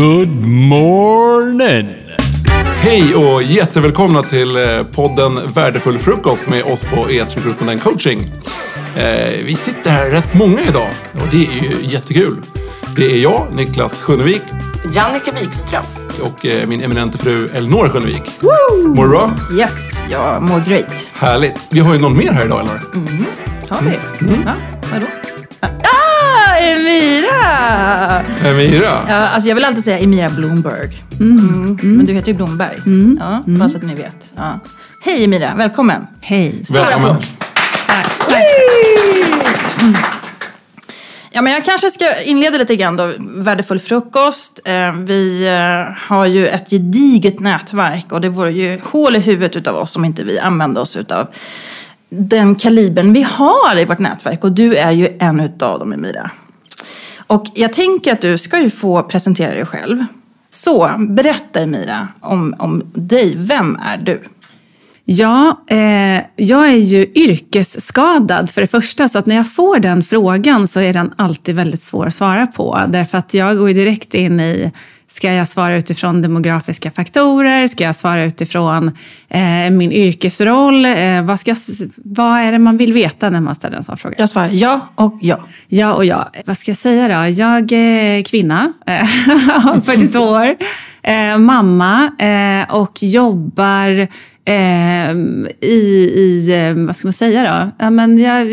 Good morning! Hej och jättevälkomna till eh, podden Värdefull frukost med oss på ES Recruitment and Coaching. Eh, Vi sitter här rätt många idag och det är ju jättekul. Det är jag, Niklas Sjönnevik Jannike Wikström. och eh, min eminente fru Elinor Sjönnevik. Mår du bra? Yes, jag mår great. Härligt. Vi har ju någon mer här idag, Elinor. Har vi? Va? Vadå? Emira! Emira. Ja, alltså jag vill alltid säga Emira Bloomberg. Mm. Men du heter ju Blomberg. Ja, Bara så att ni vet. Ja. Hej Emira, välkommen. Hej. Välkommen. Ja, men jag kanske ska inleda lite grann då. Värdefull frukost. Eh, Vi eh, har ju ett gediget nätverk och det vore ju hål i huvudet utav oss om inte vi använde oss utav den kalibern vi har i vårt nätverk. Och du är ju en utav dem, Emira. Och jag tänker att du ska ju få presentera dig själv. Så, berätta Emira om, om dig. Vem är du? Ja, eh, jag är ju yrkesskadad för det första, så att när jag får den frågan så är den alltid väldigt svår att svara på. Därför att jag går ju direkt in i, ska jag svara utifrån demografiska faktorer? Ska jag svara utifrån eh, min yrkesroll? Eh, vad, ska vad är det man vill veta när man ställer en sån fråga? Jag svarar ja och ja. Ja och ja. Vad ska jag säga då? Jag är kvinna, eh, 42 år, eh, mamma eh, och jobbar eh, i, i, eh, vad ska man säga då? Ja, men jag,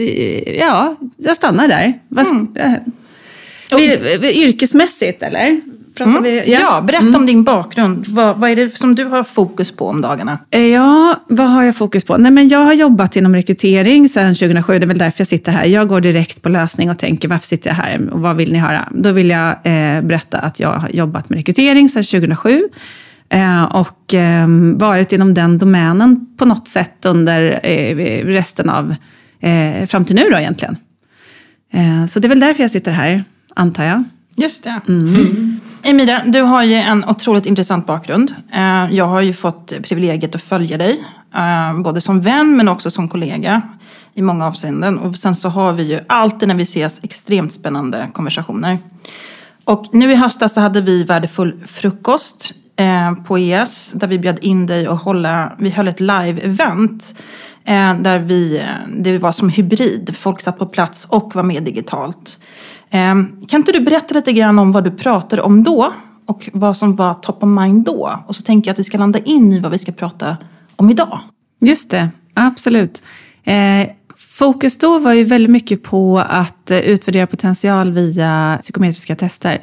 ja, jag stannar där. Vad eh, vi- yrkesmässigt eller? Pratar vi? Mm. Ja, berätta om din bakgrund. Vad, vad är det som du har fokus på om dagarna? Eh, Ja, vad har jag fokus på? Nej, men jag har jobbat inom rekrytering sedan 2007. Det är väl därför jag sitter här. Jag går direkt på lösning och tänker varför sitter jag här och vad vill ni höra? Då vill jag eh, berätta att jag har jobbat med rekrytering sedan 2007 eh, och eh, varit inom den domänen på något sätt under eh, resten av, fram till nu då egentligen. Så det är väl därför jag sitter här, antar jag. Just det. Mm. Emira, du har ju en otroligt intressant bakgrund. Eh, Jag har ju fått privilegiet att följa dig. eh, Både som vän men också som kollega. I många avseenden. Och sen så har vi ju alltid när vi ses extremt spännande konversationer. Och nu i höstas så hade vi värdefull frukost eh, på ES. Där vi bjöd in dig och hålla, vi höll ett live-event. Där vi, det var som hybrid. Folk satt på plats och var med digitalt. Ehm, kan inte du berätta lite grann om vad du pratade om då? Och vad som var top of mind då? Och så tänker jag att vi ska landa in i vad vi ska prata om idag. Just det, absolut. Ehm, fokus då var ju väldigt mycket på att eh, utvärdera potential via psykometriska tester.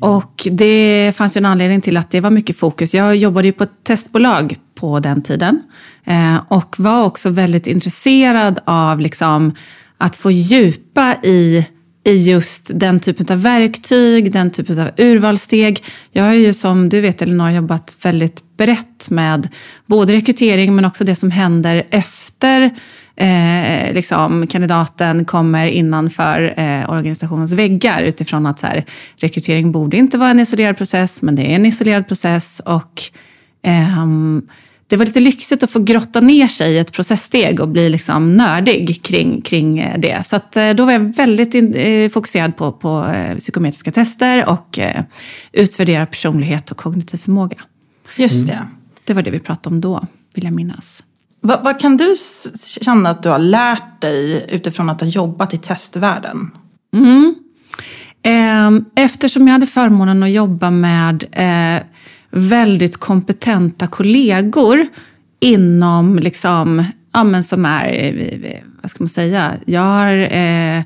Och det fanns ju en anledning till att det var mycket fokus. Jag jobbade ju på ett testbolag på den tiden eh, och var också väldigt intresserad av liksom, att få djupa i i just den typen av verktyg, den typen av urvalssteg. Jag har ju som du vet Elinor jobbat väldigt brett med både rekrytering men också det som händer efter eh, liksom, kandidaten kommer innanför eh, organisationens väggar utifrån att så här, rekrytering borde inte vara en isolerad process men det är en isolerad process och eh, det var lite lyxigt att få grotta ner sig i ett processsteg och bli liksom nördig kring, kring eh, det. Så att, eh, då var jag väldigt in, eh, fokuserad på, på psykometriska tester och eh, utvärdera personlighet och kognitiv förmåga. Just det. Det var det vi pratade om då, vill jag minnas. Vad, vad kan du känna att du har lärt dig utifrån att ha jobbat i testvärlden? Ehm, Eftersom jag hade förmånen att jobba med eh, väldigt kompetenta kollegor inom, liksom, ja, men som är, eh, vad ska man säga, jag har eh,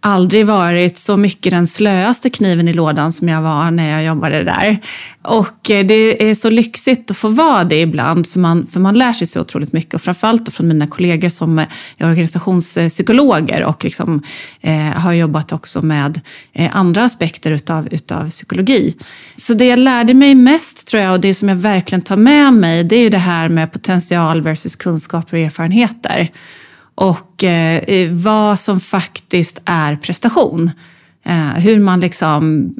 aldrig varit så mycket den slöaste kniven i lådan som jag var när jag jobbade där. Och eh, det är så lyxigt att få vara det ibland, för man, för man lär sig så otroligt mycket. Och framförallt från mina kollegor som är organisationspsykologer och liksom, eh, har jobbat också med eh, andra aspekter utav, utav psykologi. Så det jag lärde mig mest, tror jag, och det som jag verkligen tar med mig, det är ju det här med potential versus kunskaper och erfarenheter och eh, eh, vad som faktiskt är prestation. Eh, hur man liksom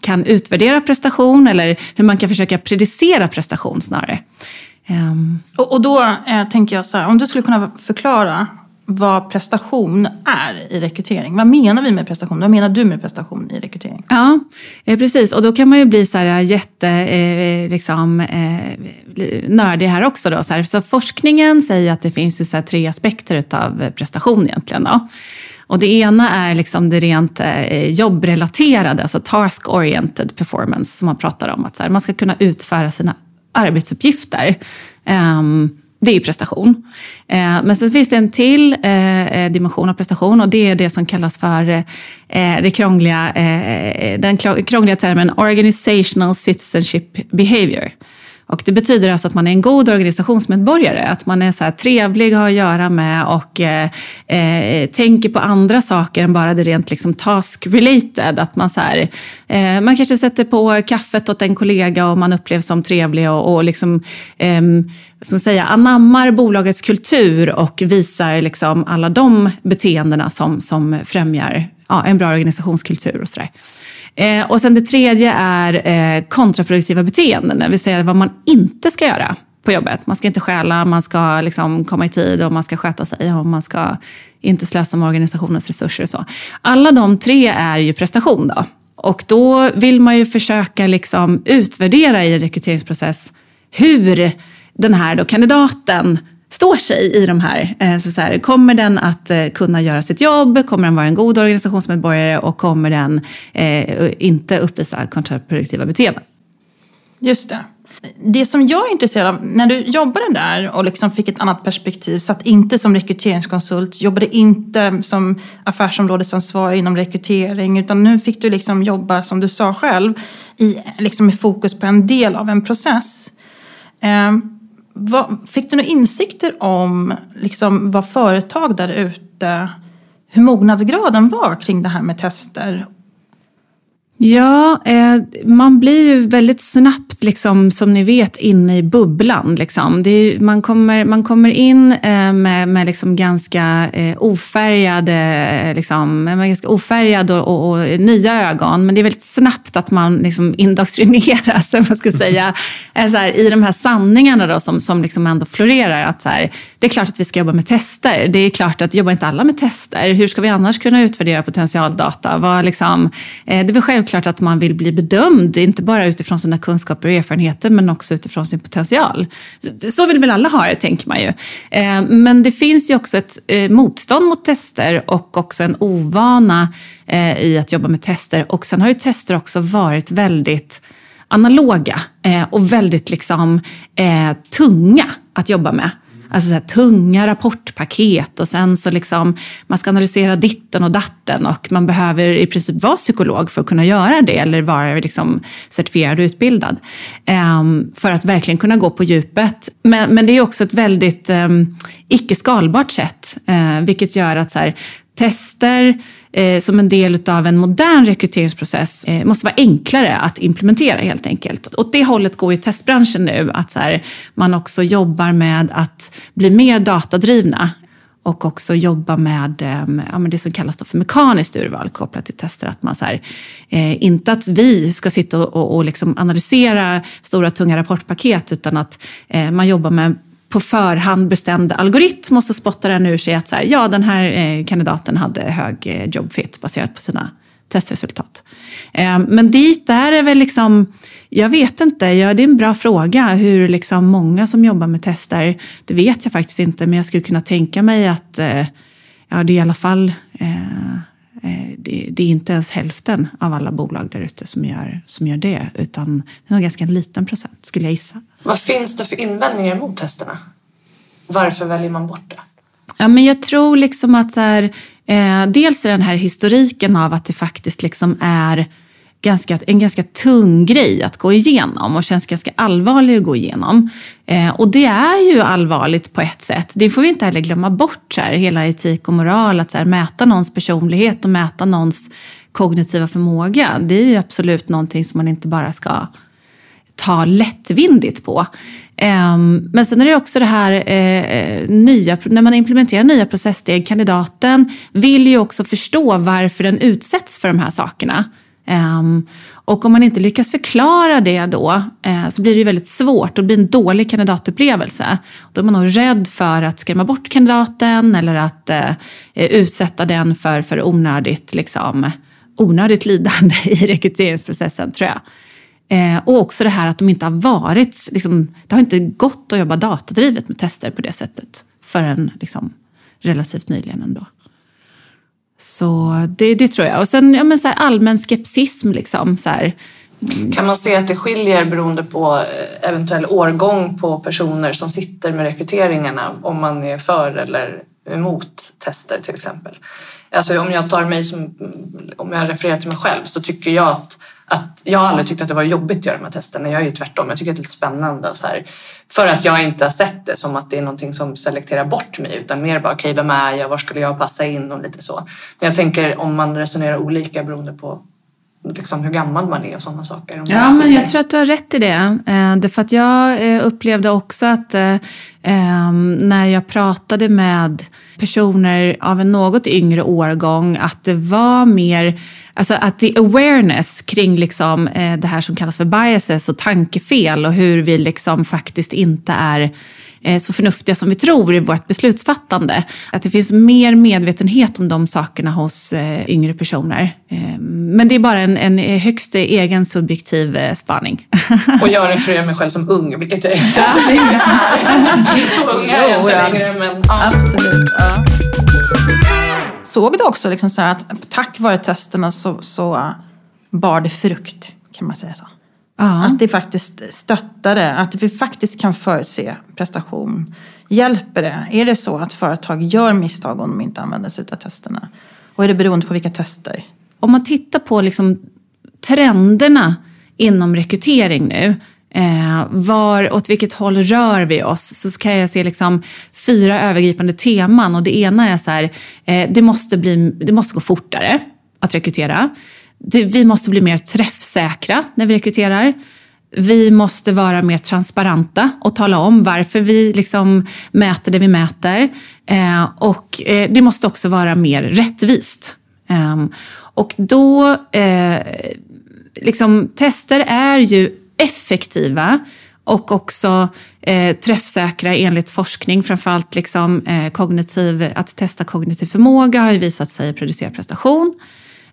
kan utvärdera prestation eller hur man kan försöka predicera prestation snarare. Ehm, Och, och då eh, tänker jag så här, om du skulle kunna förklara vad prestation är i rekrytering. Vad menar vi med prestation? Vad menar du med prestation i rekrytering? Ja, eh, precis. Och då kan man ju bli så här eh, jätte, eh, liksom, eh, nördig här också. Då, så, här. så forskningen säger att det finns ju så tre aspekter av prestation egentligen. Då. Och det ena är liksom det rent eh, jobbrelaterade, alltså task-oriented performance, som man pratar om. Att så här, man ska kunna utföra sina arbetsuppgifter. Um, det är prestation. Eh, men sen finns det en till eh, eh, dimension av prestation och det är det som kallas för det krångliga, den krångliga termen organizational citizenship behavior. Och det betyder alltså att man är en god organisationsmedborgare, att man är så trevlig att ha att göra med och eh, eh, tänker på andra saker än bara det rent liksom task-related. Att man, så här, eh, man kanske sätter på kaffet åt en kollega och man upplevs som trevlig och, och liksom, eh, som säga, anammar bolagets kultur och visar liksom alla de beteendena som, som främjar ja, en bra organisationskultur och sådär. Eh, och sen det tredje är eh, kontraproduktiva beteenden, det vill säga vad man inte ska göra på jobbet. Man ska inte stjäla, man ska liksom komma i tid och man ska sköta sig och man ska inte slösa med organisationens resurser och så. Alla de tre är ju prestation då. Och då vill man ju försöka liksom utvärdera i en rekryteringsprocess hur den här då kandidaten står sig i de här. Eh, så, så här, kommer den att eh, kunna göra sitt jobb? Kommer den vara en god organisationsmedborgare? Och kommer den eh, inte uppvisa kontraproduktiva beteenden? Just det. Det som jag är intresserad av, när du jobbade där och liksom fick ett annat perspektiv, satt inte som rekryteringskonsult, jobbade inte som affärsområdesansvarig inom rekrytering, utan nu fick du liksom jobba, som du sa själv, i, liksom med fokus på en del av en process. Um, vad, fick du några insikter om liksom, vad företag där ute, hur mognadsgraden var kring det här med tester? Ja, eh, man blir ju väldigt snabbt, liksom, som ni vet, inne i bubblan. Liksom. Är, man, kommer, man kommer in eh, med, med liksom ganska eh, ofärgade, eh, liksom, med ganska ofärgade och, och, och, nya ögon, men det är väldigt snabbt att man liksom indoktrineras, man ska säga, eh, så här, i de här sanningarna då, som, som liksom ändå florerar. Att så här, det är klart att vi ska jobba med tester. Det är klart att jobbar inte alla med tester? Hur ska vi annars kunna utvärdera potentialdata? Vad, liksom, eh, det är väl självklart att man vill bli bedömd, inte bara utifrån sina kunskaper och erfarenheter, men också utifrån sin potential. Så vill väl alla ha det, tänker man ju. Eh, men det finns ju också ett eh, motstånd mot tester och också en ovana eh, i att jobba med tester. Och sen har ju tester också varit väldigt analoga och väldigt liksom, tunga att jobba med. Alltså så här, tunga rapportpaket och sen så liksom man ska analysera ditten och datten och man behöver i princip vara psykolog för att kunna göra det eller vara liksom certifierad och utbildad. Um, för att verkligen kunna gå på djupet. Men, men det är också ett väldigt um, icke skalbart sätt, uh, vilket gör att så här, tester eh, som en del av en modern rekryteringsprocess eh, måste vara enklare att implementera helt enkelt. Åt det hållet går ju testbranschen nu, att så här, man också jobbar med att bli mer datadrivna och också jobba med ehm, ja, ja, det som kallas för mekaniskt urval kopplat till tester. Att man så här, eh, inte att vi ska sitta och, och, och liksom analysera stora tunga rapportpaket utan att eh, man jobbar med på förhand bestämd algoritm och så spottar den ur sig att så här, ja, den här eh, kandidaten hade hög eh, jobfit baserat på sina testresultat. Eh, men dit är det väl liksom, jag vet inte, ja, det är en bra fråga hur liksom många som jobbar med tester, det vet jag faktiskt inte, men jag skulle kunna tänka mig att eh, ja, det är i alla fall Eh, det, det, är inte ens hälften av alla bolag där ute som gör, som gör det, utan det är en ganska liten procent skulle jag gissa. Vad finns det för invändningar mot testerna? Varför väljer man bort det? Ja, men jag tror liksom att så här, eh, dels är den här historiken av att det faktiskt liksom är ganska, en ganska tung grej att gå igenom och känns ganska allvarlig att gå igenom. Eh, och det är ju allvarligt på ett sätt. Det får vi inte heller glömma bort, så här, hela etik och moral, att så här, mäta någons personlighet och mäta någons kognitiva förmåga. Det är ju absolut någonting som man inte bara ska ta lättvindigt på. Ehm, men sen är det också det här eh, eh, nya, när man implementerar nya processsteg, kandidaten vill ju också förstå varför den utsätts för de här sakerna. Ehm, och om man inte lyckas förklara det då eh, så blir det ju väldigt svårt och det blir en dålig kandidatupplevelse. Då är man nog rädd för att skrämma bort kandidaten eller att eh, eh, utsätta den för, för onödigt, liksom, onödigt lidande i rekryteringsprocessen tror jag. Eh, och också det här att de inte har varit, liksom, det har inte gått att jobba datadrivet med tester på det sättet förrän liksom, relativt nyligen ändå. Så det, det tror jag. Och sen ja, men så här, allmän skepsism. Liksom, så här. Kan man se att det skiljer beroende på eh, eventuell årgång på personer som sitter med rekryteringarna om man är för eller emot tester till exempel? Alltså om jag tar mig som, om jag refererar till mig själv så tycker jag att att jag har aldrig tyckt att det var jobbigt att göra de här testerna. Jag är ju tvärtom. Jag tycker att det är lite spännande. Och så här. För att jag inte har sett det som att det är någonting som selekterar bort mig utan mer bara okej, okay, vem är jag? Var skulle jag passa in? Och lite så. Men jag tänker om man resonerar olika beroende på liksom hur gammal man är och sådana saker. Ja, men jag tror att du har rätt i det. Eh, det för att jag eh, upplevde också att eh, när jag pratade med personer av en något yngre årgång att det var mer Alltså att the awareness kring liksom, det här som kallas för biases och tankefel och hur vi liksom faktiskt inte är så förnuftiga som vi tror i vårt beslutsfattande. Att det finns mer medvetenhet om de sakerna hos eh, yngre personer. Eh, men det är bara en, en högst egen subjektiv eh, spaning. Och jag refererar mig själv som ung, vilket jag inte är. så ung är jag inte längre. Men, ja. Absolut. Ja såg du också liksom så att tack vare testerna så, så bar det frukt, kan man säga så? Ja. Att det faktiskt stöttade, att vi faktiskt kan förutse prestation. Hjälper det? Är det så att företag gör misstag om de inte använder sig av testerna? Och är det beroende på vilka tester? Om man tittar på liksom trenderna inom rekrytering nu Eh, var, åt vilket håll rör vi oss? Så kan jag se liksom fyra övergripande teman. Och det ena är så här, eh, det, måste bli, det måste gå fortare att rekrytera. Det, vi måste bli mer träffsäkra när vi rekryterar. Vi måste vara mer transparenta och tala om varför vi liksom mäter det vi mäter. Eh, och eh, det måste också vara mer rättvist. Eh, och då, eh, liksom, tester är ju effektiva och också eh, träffsäkra enligt forskning. Framförallt liksom, eh, kognitiv, att testa kognitiv förmåga har ju visat sig producera prestation.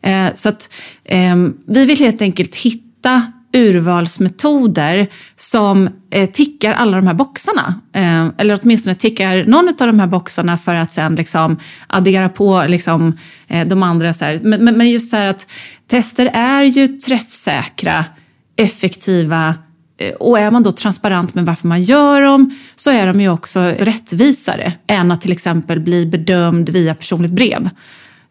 Eh, så att eh, vi vill helt enkelt hitta urvalsmetoder som eh, tickar alla de här boxarna. Eh, eller åtminstone tickar någon av de här boxarna för att sen liksom addera på liksom, eh, de andra. Så men, men, just så här att tester är ju träffsäkra effektiva eh, och är man då transparent med varför man gör dem så är de ju också rättvisare än att till exempel bli bedömd via personligt brev.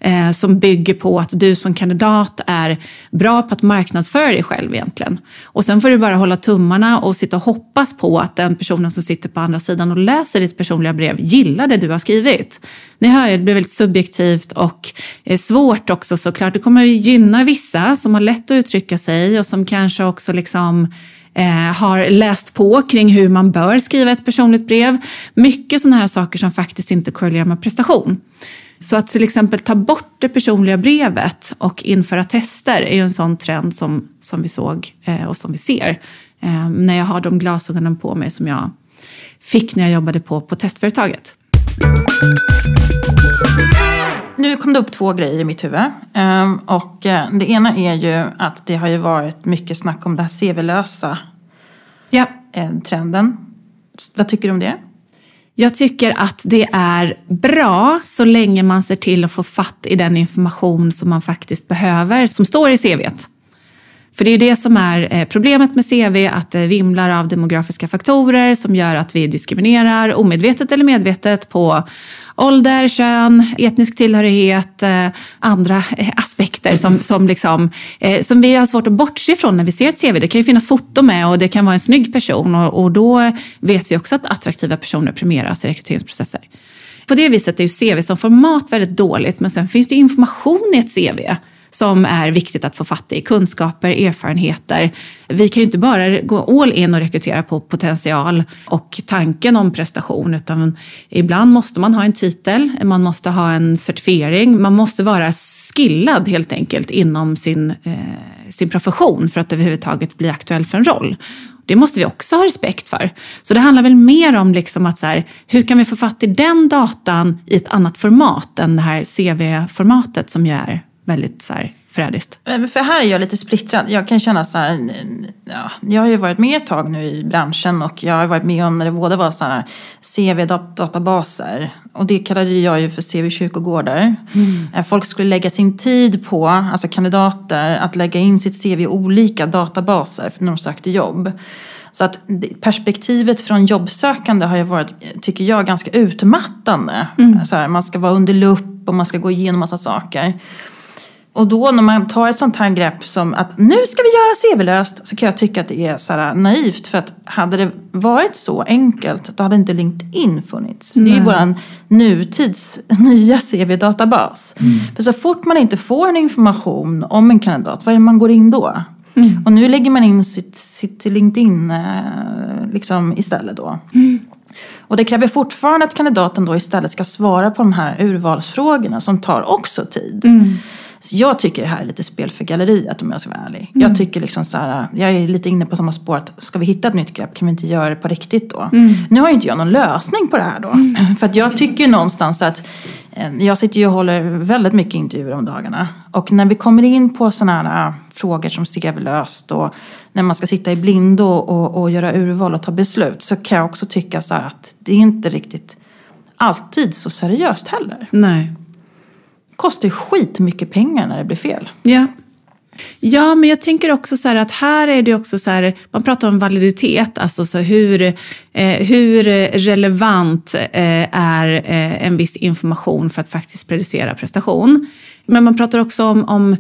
Eh, som bygger på att du som kandidat är bra på att marknadsföra dig själv egentligen. Och sen får du bara hålla tummarna och sitta och hoppas på att den personen som sitter på andra sidan och läser ditt personliga brev gillar det du har skrivit. Ni hör ju, det blir väldigt subjektivt och eh, svårt också såklart. Det kommer gynna vissa som har lätt att uttrycka sig och som kanske också liksom eh, har läst på kring hur man bör skriva ett personligt brev. Mycket sådana här saker som faktiskt inte korrelerar med prestation. Så att till exempel ta bort det personliga brevet och införa tester är ju en sån trend som, som vi såg eh, och som vi ser eh, när jag har de glasögonen på mig som jag fick när jag jobbade på, på testföretaget. Nu kom det upp två grejer i mitt huvud. Ehm, och eh, det ena är ju att det har ju varit mycket snack om det här CV-lösa ja. Trenden. Vad tycker du om det? Jag tycker att det är bra så länge man ser till att få fatt i den information som man faktiskt behöver, som står i CVt. För det är det som är eh, problemet med CV, att eh, det vimlar av demografiska faktorer som gör att vi diskriminerar omedvetet eller medvetet på ålder, kön, etnisk tillhörighet, eh, andra aspekter som, som, liksom, som vi har svårt att bortse ifrån när vi ser ett CV. Det kan ju finnas foto med och det kan vara en snygg person och, och då vet vi också att attraktiva personer premieras i rekryteringsprocesser. På det viset är ju CV som format väldigt dåligt men sen finns det information i ett CV som är viktigt att få fatt i. Kunskaper, erfarenheter. Vi kan ju inte bara gå all in och rekrytera på potential och tanken om prestation utan ibland måste man ha en titel, man måste ha en certifiering, man måste vara skillad helt enkelt inom sin, eh, sin profession för att överhuvudtaget bli aktuell för en roll. Det måste vi också ha respekt för. Så det handlar väl mer om liksom att så här, hur kan vi få fatt i den datan i ett annat format än det här CV-formatet som ju är väldigt så här, förrädiskt. Eh, för här är jag lite splittrad. Jag kan känna så här, ja, jag har ju varit med ett tag nu i branschen och jag har varit med om när det både var så här CV-databaser och det kallade jag ju för CV-kyrkogårdar. Mm. Folk skulle lägga sin tid på, alltså kandidater, att lägga in sitt CV i olika databaser när de sökte jobb. Så att perspektivet från jobbsökande har ju varit, tycker jag, ganska utmattande. Mm. Så här, man ska vara under lupp och man ska gå igenom massa saker. Och då när man tar ett sånt här grepp som att nu ska vi göra CV-löst så kan jag tycka att det är så naivt. För att hade det varit så enkelt då hade inte LinkedIn funnits. Nej. Det är ju vår nutids nya CV-databas. Mm. För så fort man inte får en information om en kandidat, vad är det man går in då? Mm. Och nu lägger man in sitt, sitt LinkedIn eh, liksom istället då. Mm. Och det kräver fortfarande att kandidaten då istället ska svara på de här urvalsfrågorna som tar också tid. Så jag tycker det här är lite spel för galleriet om jag ska vara ärlig. Mm. Jag tycker liksom så här, jag är lite inne på samma spår att ska vi hitta ett nytt grepp kan vi inte göra det på riktigt då? Mm. Nu har ju inte jag någon lösning på det här då. Mm. För att jag tycker någonstans att eh, jag sitter ju och håller väldigt mycket intervjuer om dagarna. Och när vi kommer in på sådana här äh, frågor som CV-löst och när man ska sitta i blindo och, och göra urval och ta beslut så kan jag också tycka så att det är inte riktigt alltid så seriöst heller. Nej kostar ju skitmycket pengar när det blir fel. Ja. Ja, men jag tänker också så här att här är det också så här, man pratar om validitet, alltså så hur, eh, hur relevant eh, är eh, en viss information för att faktiskt predicera prestation. Men man pratar också om, om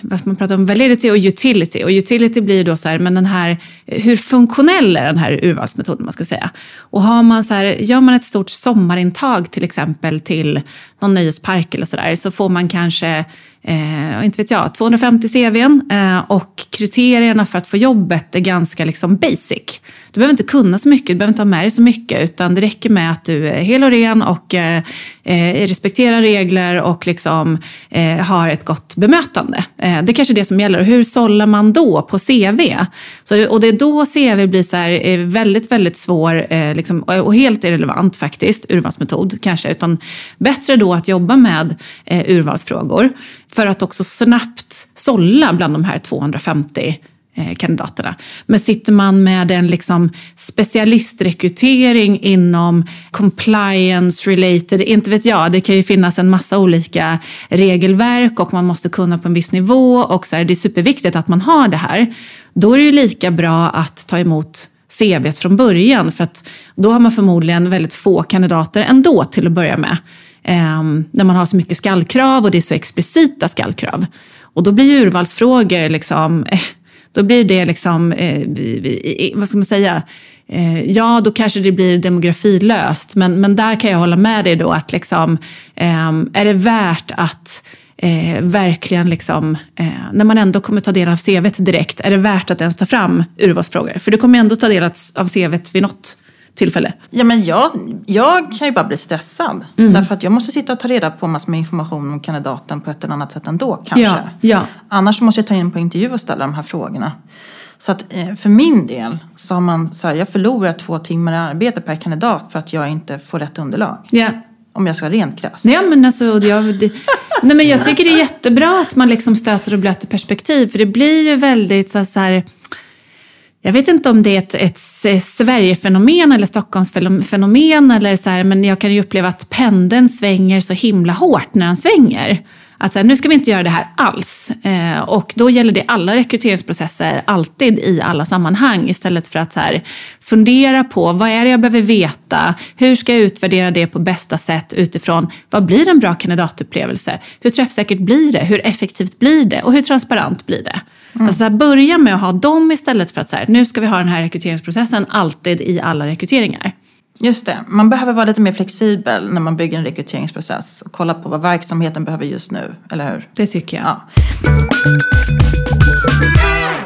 man pratar om validity och utility. Och utility blir då så här, men den här, hur funktionell är den här urvalsmetoden man ska säga. Och har man så här, gör man ett stort sommarintag till exempel till någon nöjespark eller sådär så får man kanske eh, inte vet jag, 250 CVn eh, och kriterierna för att få jobbet är ganska liksom basic. Du behöver inte kunna så mycket, du behöver inte ha med dig så mycket utan det räcker med att du är hel och ren och eh, eh respekterar regler och liksom, eh, har ett gott bemötande. Eh, det är kanske är det som gäller. Hur sållar man då på CV? Så, och det är då CV blir så här, eh, väldigt, väldigt svår eh, liksom, och helt irrelevant faktiskt, urvalsmetod kanske, utan bättre då att jobba med urvalsfrågor för att också snabbt sålla bland de här 250 Eh, kandidaterna. Men sitter man med en liksom specialistrekrytering inom compliance related, inte vet jag, det kan ju finnas en massa olika regelverk och man måste kunna på en viss nivå och så här, det är superviktigt att man har det här. Då är det ju lika bra att ta emot CV från början för att då har man förmodligen väldigt få kandidater ändå till att börja med Ehm, när man har så mycket skallkrav och det är så explicita skallkrav. Och då blir urvalsfrågor liksom, eh, då blir det liksom, eh, vad ska man säga, eh, ja då kanske det blir demografilöst, men, men där kan jag hålla med dig då att liksom, eh, är det värt att Eh, verkligen, liksom, eh, när man ändå kommer ta del av CVt direkt, är det värt att ens ta fram urvalsfrågor? För du kommer ändå ta del av CVt vid något tillfälle? Ja, men jag, jag kan ju bara bli stressad. Mm. Därför att jag måste sitta och ta reda på massor med information om kandidaten på ett eller annat sätt ändå, kanske. Ja, ja. Annars måste jag ta in på intervju och ställa de här frågorna. Så att eh, för min del så har man så här, jag förlorar två timmar i arbete per kandidat för att jag inte får rätt underlag. Ja. Om jag ska vara rent krass. Ja, men alltså, jag, det, nej, men jag tycker det är jättebra att man liksom stöter och blöter perspektiv. För det blir ju väldigt så, så här, jag vet inte om det är ett, ett Sverigefenomen eller Stockholmsfenomen, eller så här, men jag kan ju uppleva att pendeln svänger så himla hårt när den svänger. Att så här, nu ska vi inte göra det här alls. Eh, och då gäller det alla rekryteringsprocesser, alltid i alla sammanhang. Istället för att så här, fundera på vad är det jag behöver veta? Hur ska jag utvärdera det på bästa sätt utifrån vad blir en bra kandidatupplevelse? Hur träffsäkert blir det? Hur effektivt blir det? Och hur transparent blir det? Mm. Alltså så här, börja med att ha dem istället för att så här, nu ska vi ha den här rekryteringsprocessen alltid i alla rekryteringar. Just det, man behöver vara lite mer flexibel när man bygger en rekryteringsprocess och kolla på vad verksamheten behöver just nu, eller hur? Det tycker jag. Ja.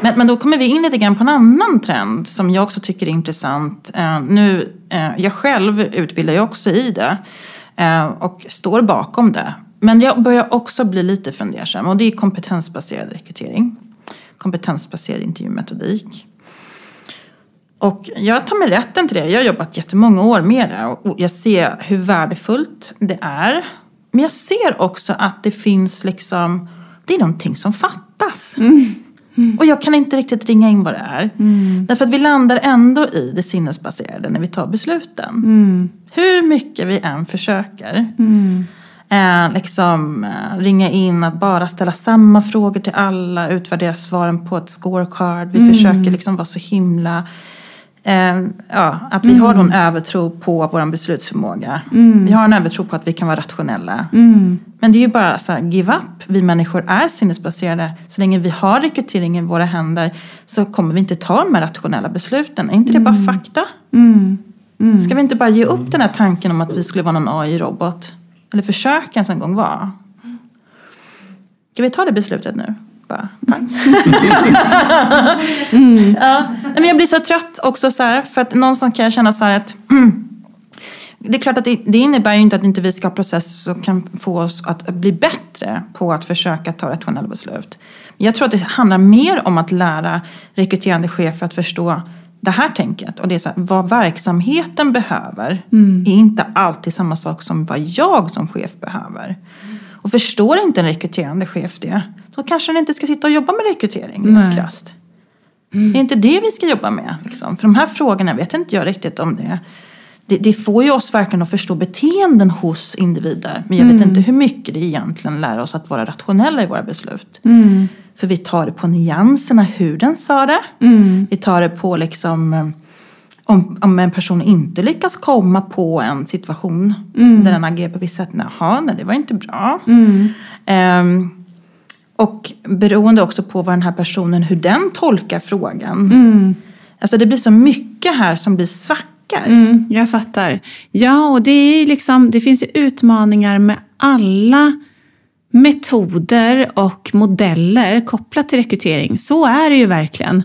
Men, men då kommer vi in lite grann på en annan trend som jag också tycker är intressant. Uh, nu, uh, jag själv utbildar ju också i det uh, och står bakom det. Men jag börjar också bli lite fundersam och det är kompetensbaserad rekrytering. Kompetensbaserad intervjumetodik. Och jag tar mig rätten till det. Jag har jobbat jättemånga år med det och jag ser hur värdefullt det är. Men jag ser också att det finns liksom, det är någonting som fattas. Mm. Mm. Och jag kan inte riktigt ringa in vad det är. Mm. Därför att vi landar ändå i det sinnesbaserade när vi tar besluten. Mm. Hur mycket vi än försöker. Eh, liksom eh, ringa in, att bara ställa samma frågor till alla, utvärdera svaren på ett scorecard. Vi mm. försöker liksom vara så himla Eh, ja, att vi mm. har en övertro på vår beslutsförmåga. Mm. Vi har en övertro på att vi kan vara rationella. Mm. Men det är ju bara så här, give up. Vi människor är sinnesbaserade. Så länge vi har rekrytering i våra händer så kommer vi inte ta de här rationella besluten. Är inte det bara mm. fakta? Mm. Mm. Ska vi inte bara ge upp den här tanken om att vi skulle vara någon AI-robot? Eller försöka ens en gång vara? Ska vi ta det beslutet nu? bara pang. mm. ja. Men jag blir så trött också så här, för att någonstans kan jag känna så här att det är klart att det, det innebär ju inte att inte vi ska ha processer som kan få oss att bli bättre på att försöka ta rationella beslut. Jag tror att det handlar mer om att lära rekryterande chefer att förstå det här tänket. Och det är så här, vad verksamheten behöver mm. är inte alltid samma sak som vad jag som chef behöver. Och förstår inte en rekryterande chef det, då kanske den inte ska sitta och jobba med rekrytering helt krasst. Mm. Det är inte det vi ska jobba med. Liksom. För de här frågorna vet inte jag riktigt om det. det. Det, får ju oss verkligen att förstå beteenden hos individer. Men jag vet mm. inte hur mycket det egentligen lär oss att vara rationella i våra beslut. Mm. För vi tar det på nyanserna, hur den sa det. Mm. Vi tar det på liksom eh, om, om en person inte lyckas komma på en situation mm. där den agerar på visst sätt. Jaha, nej det var inte bra. Um, och beroende också på vad den här personen, hur den tolkar frågan. Mm. Alltså det blir så mycket här som blir svackar. Mm, jag fattar. Ja, och det, är liksom, det finns ju utmaningar med alla metoder och modeller kopplat till rekrytering. Så är det ju verkligen.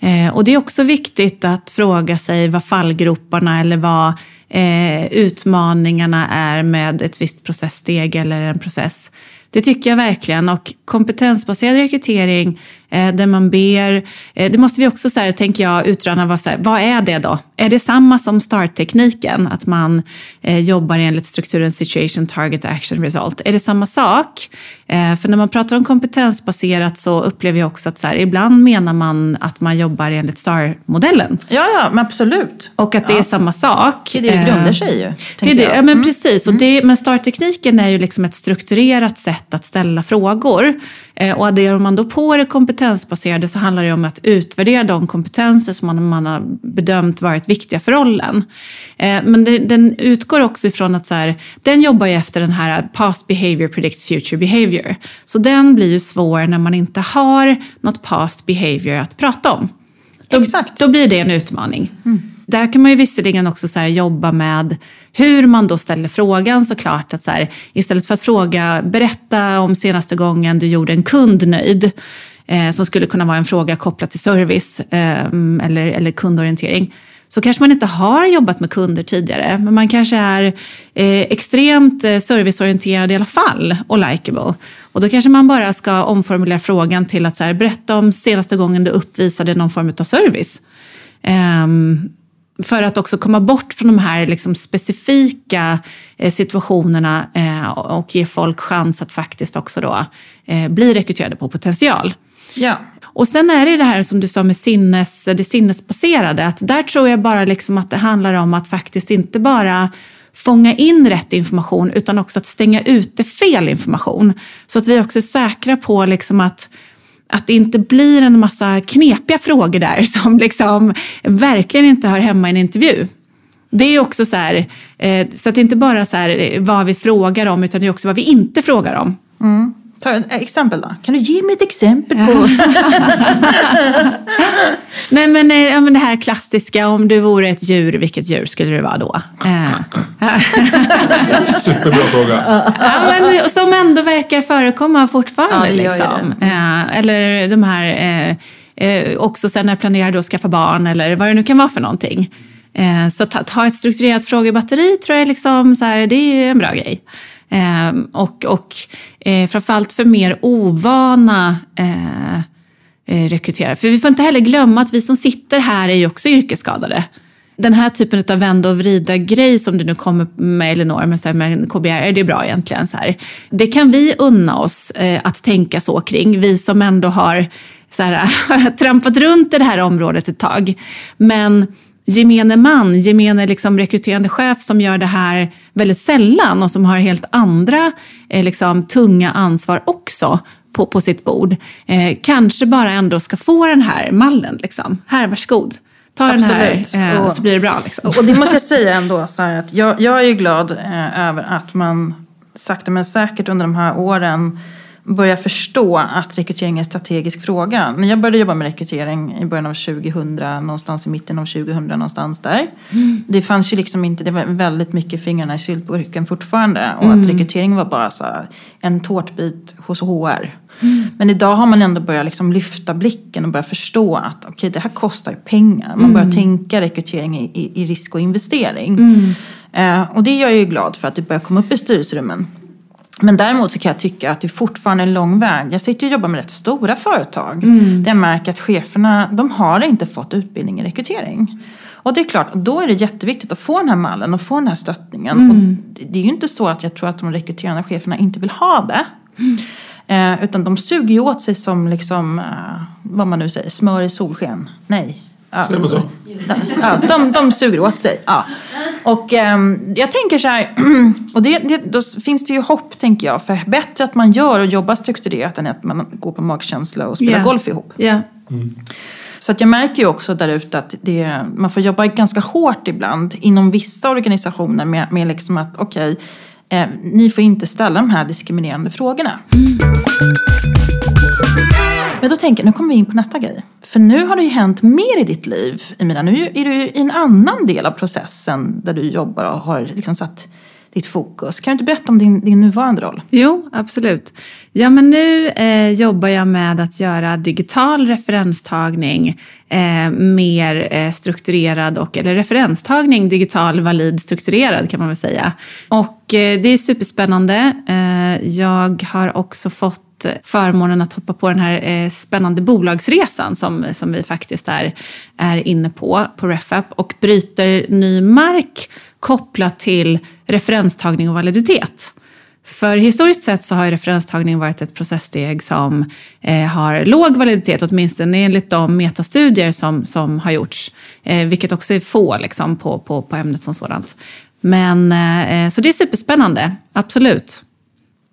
Eh, och det är också viktigt att fråga sig vad fallgroparna eller vad eh, utmaningarna är med ett visst processsteg eller en process. Det tycker jag verkligen. Och kompetensbaserad rekrytering eh, där man ber, eh, det måste vi också så här, tänker jag utröna, vad, så här, vad är det då? Är det samma som START-tekniken, att man eh, jobbar enligt strukturen situation, target, action, result? Är det samma sak? Eh, för när man pratar om kompetensbaserat så upplever jag också att så här, ibland menar man att man jobbar enligt STAR-modellen. Ja, ja, men absolut. Och att det ja. är samma sak. Det är det det grundar sig ju. Det är det, ja, men mm. precis. Och det, men STAR-tekniken är ju liksom ett strukturerat sätt att ställa frågor. Eh, och adderar man då på det kompetensbaserade så handlar det om att utvärdera de kompetenser som man, man har bedömt varit viktiga för rollen. Eh, men det, den utgår också ifrån att så här, den jobbar ju efter den här past behavior predicts future behavior. Så den blir ju svår när man inte har något past behavior att prata om. Då, Exakt. då blir det en utmaning. Mm. Där kan man ju visserligen också så jobba med hur man då ställer frågan såklart. Att så här, istället för att fråga, berätta om senaste gången du gjorde en kund nöjd. Eh, som skulle kunna vara en fråga kopplad till service eh, eller, eller kundorientering så kanske man inte har jobbat med kunder tidigare, men man kanske är eh, extremt eh, serviceorienterad i alla fall och likable. Och då kanske man bara ska omformulera frågan till att så här, berätta om senaste gången du uppvisade någon form av service. Um, för att också komma bort från de här liksom specifika eh, situationerna eh, och ge folk chans att faktiskt också då eh, bli rekryterade på potential. Ja. Och sen är det det här som du sa med sinnes, det sinnesbaserade, att där tror jag bara liksom att det handlar om att faktiskt inte bara fånga in rätt information utan också att stänga ute fel information. Så att vi också är säkra på liksom att att det inte blir en massa knepiga frågor där som liksom verkligen inte hör hemma i en intervju. Det är också så här, eh, så att det inte bara är eh, vad vi frågar om utan det är också vad vi inte frågar om. Mm. Ta ett exempel då. Kan du ge mig ett exempel på? Nej men, eh, ja, men det här klassiska, om du vore ett djur, vilket djur skulle du vara då? Superbra fråga. Ja, men, som ändå verkar förekomma fortfarande. Ja, liksom. Eh, eller de här, eh, också sen när jag planerar att skaffa barn eller vad det nu kan vara för någonting. Så att, att ha ett strukturerat frågebatteri tror jag liksom, så här, det är en bra grej. Eh, och och eh, framförallt för mer ovana eh. eh för vi får inte heller glömma att vi som sitter här är ju också yrkesskadade. Den här typen av vända och vrida grej som du nu kommer med Elinor, med, så här, med KBR, är det bra egentligen? Så här. Det kan vi unna oss eh, att tänka så kring, vi som ändå har så här, trampat runt i det här området ett tag. Men gemene man, gemene liksom rekryterande chef som gör det här väldigt sällan och som har helt andra eh, liksom, tunga ansvar också på, på sitt bord. Eh, kanske bara ändå ska få den här mallen. Liksom. Här, varsågod. Ta Absolut. den här eh, och så blir det bra. Liksom. Och det måste jag säga ändå, så här, att jag, jag är ju glad eh, över att man sakta men säkert under de här åren börjar förstå att rekrytering är en strategisk fråga. När jag började jobba med rekrytering i början av 2000, någonstans i mitten av 2000, någonstans där. Mm. Det fanns ju liksom inte, det var väldigt mycket fingrarna i syltburken fortfarande. Och mm. att rekrytering var bara så en tårtbit hos HR. Mm. Men idag har man ändå börjat liksom lyfta blicken och börja förstå att okay, det här kostar pengar. Man börjar mm. tänka rekrytering i, i, i risk och investering. Mm. Eh, och det är jag ju glad för att det börjar komma upp i styrelserummen. Men däremot så kan jag tycka att det fortfarande är en lång väg. Jag sitter och jobbar med rätt stora företag. Mm. Där jag märker att cheferna, de har inte fått utbildning i rekrytering. Och det är klart, då är det jätteviktigt att få den här mallen och få den här stöttningen. Mm. Och det är ju inte så att jag tror att de rekryterande cheferna inte vill ha det. Mm. Eh, utan de suger ju åt sig som liksom, eh, vad man nu säger, smör i solsken. Nej. Ja, Säger man så? Ja, de, de suger åt sig. Ja. Och eh, jag tänker så här, och det, det, då finns det ju hopp tänker jag. För bättre att man gör och jobbar strukturerat än att man går på magkänsla och spelar yeah. golf ihop. Yeah. Mm. Så att jag märker ju också där ute att det, man får jobba ganska hårt ibland inom vissa organisationer med, med liksom att okej, okay, eh, ni får inte ställa de här diskriminerande frågorna. Mm. Men då tänker jag, nu kommer vi in på nästa grej. För nu har det ju hänt mer i ditt liv, Emilia. Nu är du i en annan del av processen där du jobbar och har liksom satt ditt fokus. Kan du inte berätta om din, din nuvarande roll? Jo, absolut. Ja, men nu eh, jobbar jag med att göra digital referenstagning eh, mer eh, strukturerad och, eller referenstagning digital, valid, strukturerad kan man väl säga. Och eh, det är superspännande. Eh, jag har också fått förmånen att hoppa på den här eh, spännande bolagsresan som, som vi faktiskt är, är inne på, på RefApp och bryter ny mark kopplat till referenstagning och validitet. För historiskt sett så har referenstagning varit ett processsteg som eh, har låg validitet, åtminstone enligt de metastudier som, som har gjorts. Eh, vilket också är få liksom, på, på, på ämnet som sådant. Men, eh, så det är superspännande, absolut.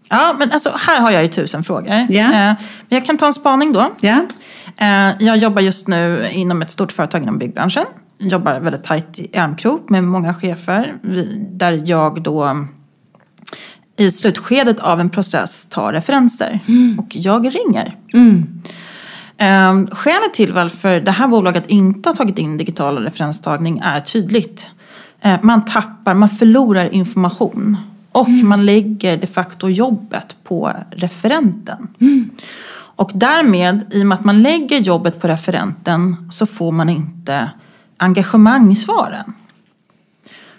Ja, men alltså, här har jag ju tusen frågor. Yeah. men jag kan ta en spaning då. Yeah. jag jobbar just nu inom ett stort företag inom byggbranschen. Jobbar väldigt tajt i armkrok med många chefer. Där jag då i slutskedet av en process tar referenser. Mm. Och jag ringer. Mm. Eh, skälet till varför det här bolaget inte har tagit in digital referenstagning är tydligt. Eh, man tappar, man förlorar information. Och mm. man lägger de facto jobbet på referenten. Mm. Och därmed, i och med att man lägger jobbet på referenten, så får man inte engagemang i svaren.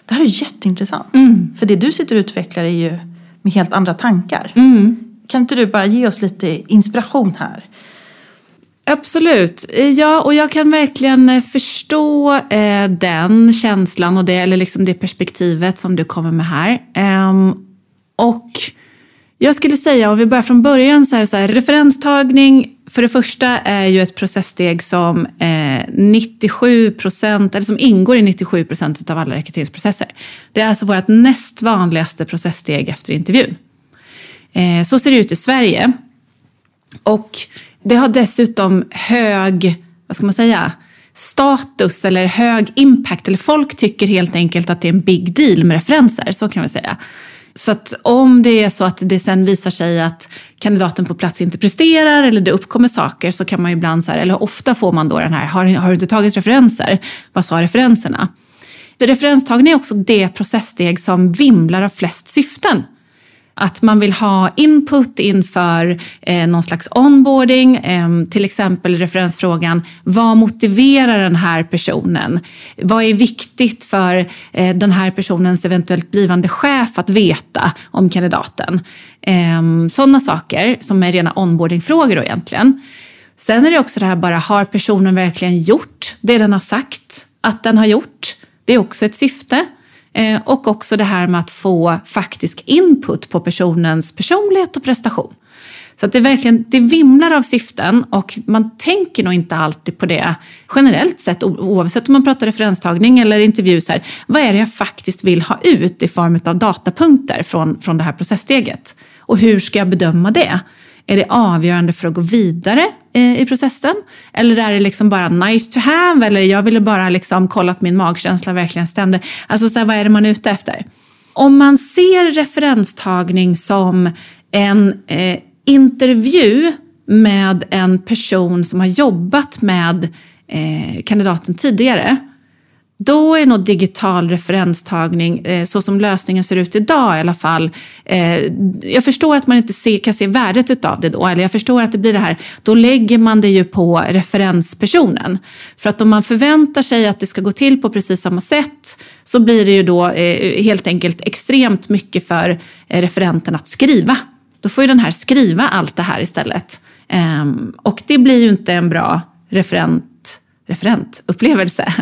Det här är jätteintressant. Mm. För det du sitter och utvecklar är ju med helt andra tankar. Mm. Kan inte du bara ge oss lite inspiration här? Absolut. Ja, och jag kan verkligen eh, förstå eh, den känslan och det, eller liksom det perspektivet som du kommer med här. Um, och jag skulle säga, om vi börjar från början, så här, så här, referenstagning för det första är ju ett processsteg som eh, 97 procent, eller som ingår i 97 procent av alla rekryteringsprocesser. Det är alltså vårt näst vanligaste processsteg efter intervjun. Eh, så ser det ut i Sverige. Och det har dessutom hög, vad ska man säga, status eller hög impact. Eller folk tycker helt enkelt att det är en big deal med referenser, så kan vi säga. Så att om det är så att det sen visar sig att kandidaten på plats inte presterar eller det uppkommer saker så kan man ju ibland, så här, eller ofta får man då den här, har, har du inte tagit referenser? Vad sa referenserna? Referenstagning är också det processsteg som vimlar av flest syften. Att man vill ha input inför eh, någon slags onboarding, eh, till exempel referensfrågan vad motiverar den här personen? Vad är viktigt för eh, den här personens eventuellt blivande chef att veta om kandidaten? Eh, sådana saker som är rena onboardingfrågor då egentligen. Sen är det också det här bara, har personen verkligen gjort det den har sagt att den har gjort? Det är också ett syfte. Eh, och också det här med att få faktisk input på personens personlighet och prestation. Så att det, verkligen, det vimlar av syften och man tänker nog inte alltid på det generellt sett oavsett om man pratar referenstagning eller intervju. Så här, vad är det jag faktiskt vill ha ut i form av datapunkter från, från det här processsteget? Och hur ska jag bedöma det? Är det avgörande för att gå vidare eh, i processen? Eller är det liksom bara nice to have? Eller jag ville bara liksom kolla att min magkänsla verkligen stämde. Alltså så här, vad är det man är ute efter? Om man ser referenstagning som en eh, intervju med en person som har jobbat med eh, kandidaten tidigare då är nog digital referenstagning, eh, så som lösningen ser ut idag i alla fall, eh, jag förstår att man inte kan se värdet utav det då, eller jag förstår att det blir det här, då lägger man det ju på referenspersonen. För att om man förväntar sig att det ska gå till på precis samma sätt så blir det ju då eh, helt enkelt extremt mycket för referenten att skriva. Då får ju den här skriva allt det här istället. Ehm, och det blir ju inte en bra referent, referentupplevelse.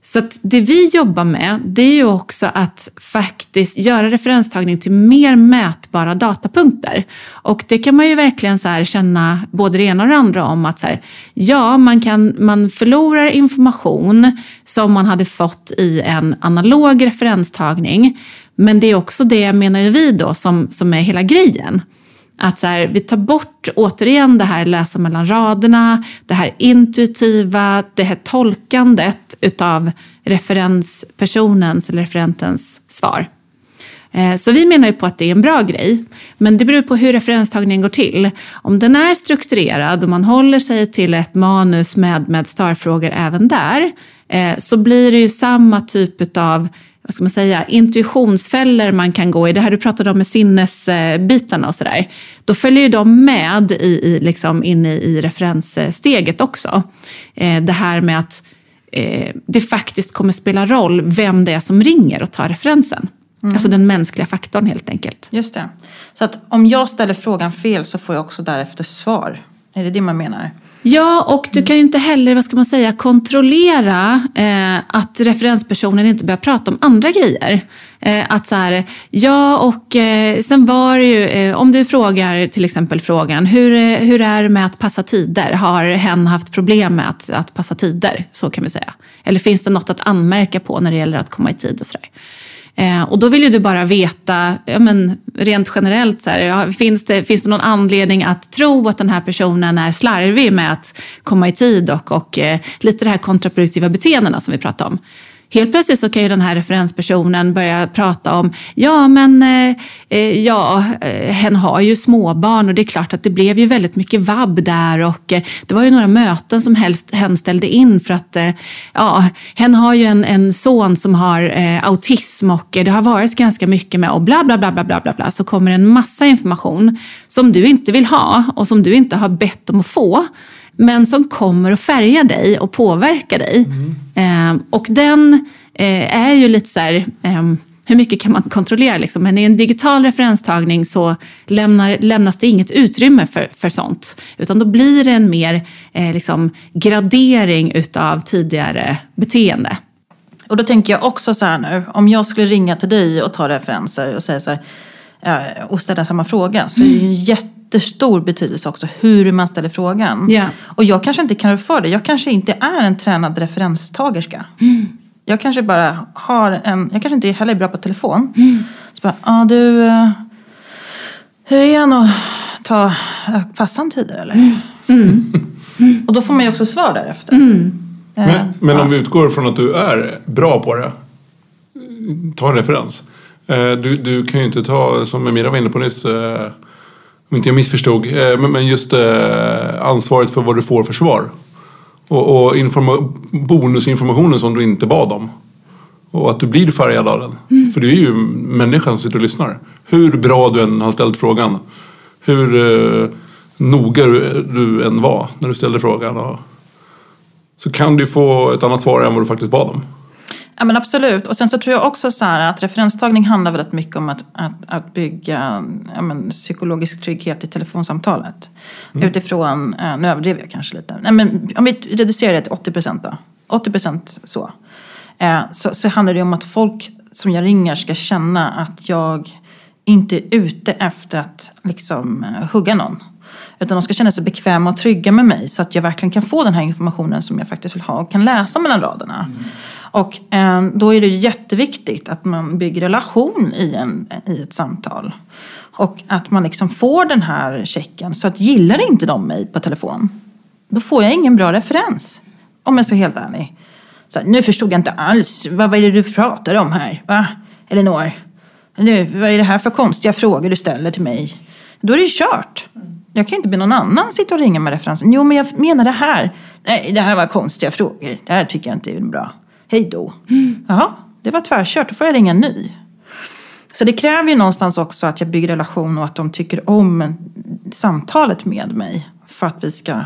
Så att det vi jobbar med, det är ju också att faktiskt göra referenstagning till mer mätbara datapunkter. Och det kan man ju verkligen så känna både det ena och det andra om att så här, ja, man, kan, man förlorar information som man hade fått i en analog referenstagning. Men det är också det, menar ju vi då, som, som är hela grejen. Att så här, vi tar bort återigen det här läsa mellan raderna, det här intuitiva, det här tolkandet utav referenspersonens eller referentens svar. Eh, så vi menar ju på att det är en bra grej, men det beror på hur referenstagningen går till. Om den är strukturerad och man håller sig till ett manus med, med starfrågor även där, eh, så blir det ju samma typ av vad ska man säga, intuitionsfällor man kan gå i. Det här du pratade om med sinnesbitarna och sådär. Då följer ju de med i, i, liksom in i, i referenssteget också. Eh, det här med att eh, det faktiskt kommer spela roll vem det är som ringer och tar referensen. Mm. Alltså den mänskliga faktorn helt enkelt. Just det. Så att om jag ställer frågan fel så får jag också därefter svar. Är det det man menar? Ja, och du kan ju inte heller, vad ska man säga, kontrollera eh, att referenspersonen inte börjar prata om andra grejer. Eh, att så här, ja och eh, sen var det ju, eh, om du frågar till exempel frågan, hur, eh, hur är det med att passa tider? Har hen haft problem med att, att passa tider? Så kan vi säga. Eller finns det något att anmärka på när det gäller att komma i tid och sådär? Eh, och då vill ju du bara veta, ja, men rent generellt, så här, ja, finns, det, finns det någon anledning att tro att den här personen är slarvig med att komma i tid och, och eh, lite det här kontraproduktiva beteendena som vi pratade om. Helt plötsligt så kan ju den här referenspersonen börja prata om, ja men eh, eh ja, eh, hen har ju småbarn och det är klart att det blev ju väldigt mycket vabb där och eh, det var ju några möten som helst, hen ställde in för att eh, ja, hen har ju en, en son som har eh, autism och eh, det har varit ganska mycket med och bla bla bla bla bla bla bla. Så kommer en massa information som du inte vill ha och som du inte har bett om att få men som kommer att färga dig och påverka dig. Mm. Eh, och den eh, är ju lite så här, eh, hur mycket kan man kontrollera? Liksom? Men i en digital referenstagning så lämnar, lämnas det inget utrymme för, för sånt. Utan då blir det en mer eh, liksom, gradering utav tidigare beteende. Och då tänker jag också så här nu, om jag skulle ringa till dig och ta referenser och säga så här, eh, och ställa samma fråga så är det ju jätte jättestor betydelse också hur man ställer frågan. Yeah. Och jag kanske inte kan för det. Jag kanske inte är en tränad referenstagerska. Mm. Jag kanske bara har en, jag kanske inte heller är bra på telefon. Mm. Så bara, ja ah, du, eh, hur är han att ta, eh, passar han tider eller? Mm. Mm. Och då får man ju också svar därefter. Mm. Eh, men, men om vi utgår från att du är bra på det, ta en referens. Du, du kan ju inte ta, som Emira var inne på nyss, om inte jag missförstod, eh, men just eh, ansvaret för vad du får för svar. Och, och bonusinformationen som du inte bad om. Och att du blir färgad av den. Mm. För du är ju människan som sitter och lyssnar. Hur bra du än har ställt frågan. Hur eh, noga du än var när du ställde frågan. Så kan du få ett annat svar än vad du faktiskt bad om. Ja men absolut. Och sen så tror jag också så här att referenstagning handlar väldigt mycket om att, att, att bygga ja, men, psykologisk trygghet i telefonsamtalet. Utifrån, eh, nu överdriver jag kanske lite, Nej, men om vi reducerar det till 80 procent då. 80 procent så. Eh, så. Så handlar det om att folk som jag ringer ska känna att jag inte är ute efter att liksom eh, hugga någon. Utan de ska känna sig bekväma och trygga med mig så att jag verkligen kan få den här informationen som jag faktiskt vill ha och kan läsa mellan raderna. Och eh, då är det jätteviktigt att man bygger relation i, en, i ett samtal. Och att man liksom får den här checken. Så att gillar inte de mig på telefon, då får jag ingen bra referens. Om jag ska vara helt ärlig. Så här, nu förstod jag inte alls. Vad, vad är det du pratar om här? Va? Elinor? Nu, vad är det här för konstiga frågor du ställer till mig? Då är det ju kört. Jag kan inte be någon annan sitta och ringa med referensen. Jo, men jag menar det här. Nej, det här var konstiga frågor. Det här tycker jag inte är bra. Hej då. Jaha, det var tvärkört. Då får jag ringa en ny. Så det kräver ju någonstans också att jag bygger relation och att de tycker om samtalet med mig. För att vi ska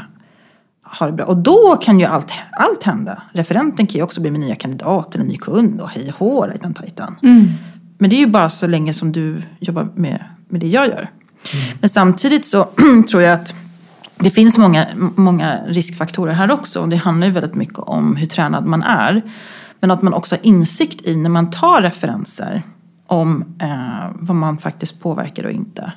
ha det bra. Och då kan ju allt, allt hända. Referenten kan ju också bli min nya kandidat eller ny kund och hej och hå, tajtan. Men det är ju bara så länge som du jobbar med, med det jag gör. Men samtidigt så tror jag att det finns många, många riskfaktorer här också. Och det handlar ju väldigt mycket om hur tränad man är. Men att man också har insikt i när man tar referenser om eh, vad man faktiskt påverkar och inte.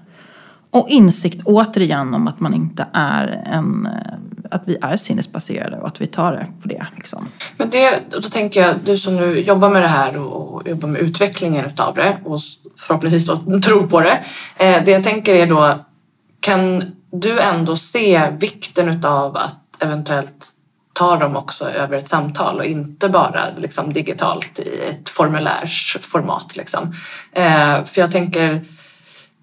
Och insikt återigen om att man inte är en, eh, att vi är sinnesbaserade och att vi tar det på det. Liksom. Men det, då tänker jag, du som nu jobbar med det här och jobbar med utvecklingen utav det och förhoppningsvis då tror på det. Eh, det jag tänker är då, kan du ändå se vikten utav att eventuellt ta dem också över ett samtal och inte bara liksom, digitalt i ett formulärsformat. Liksom. Eh, för jag tänker,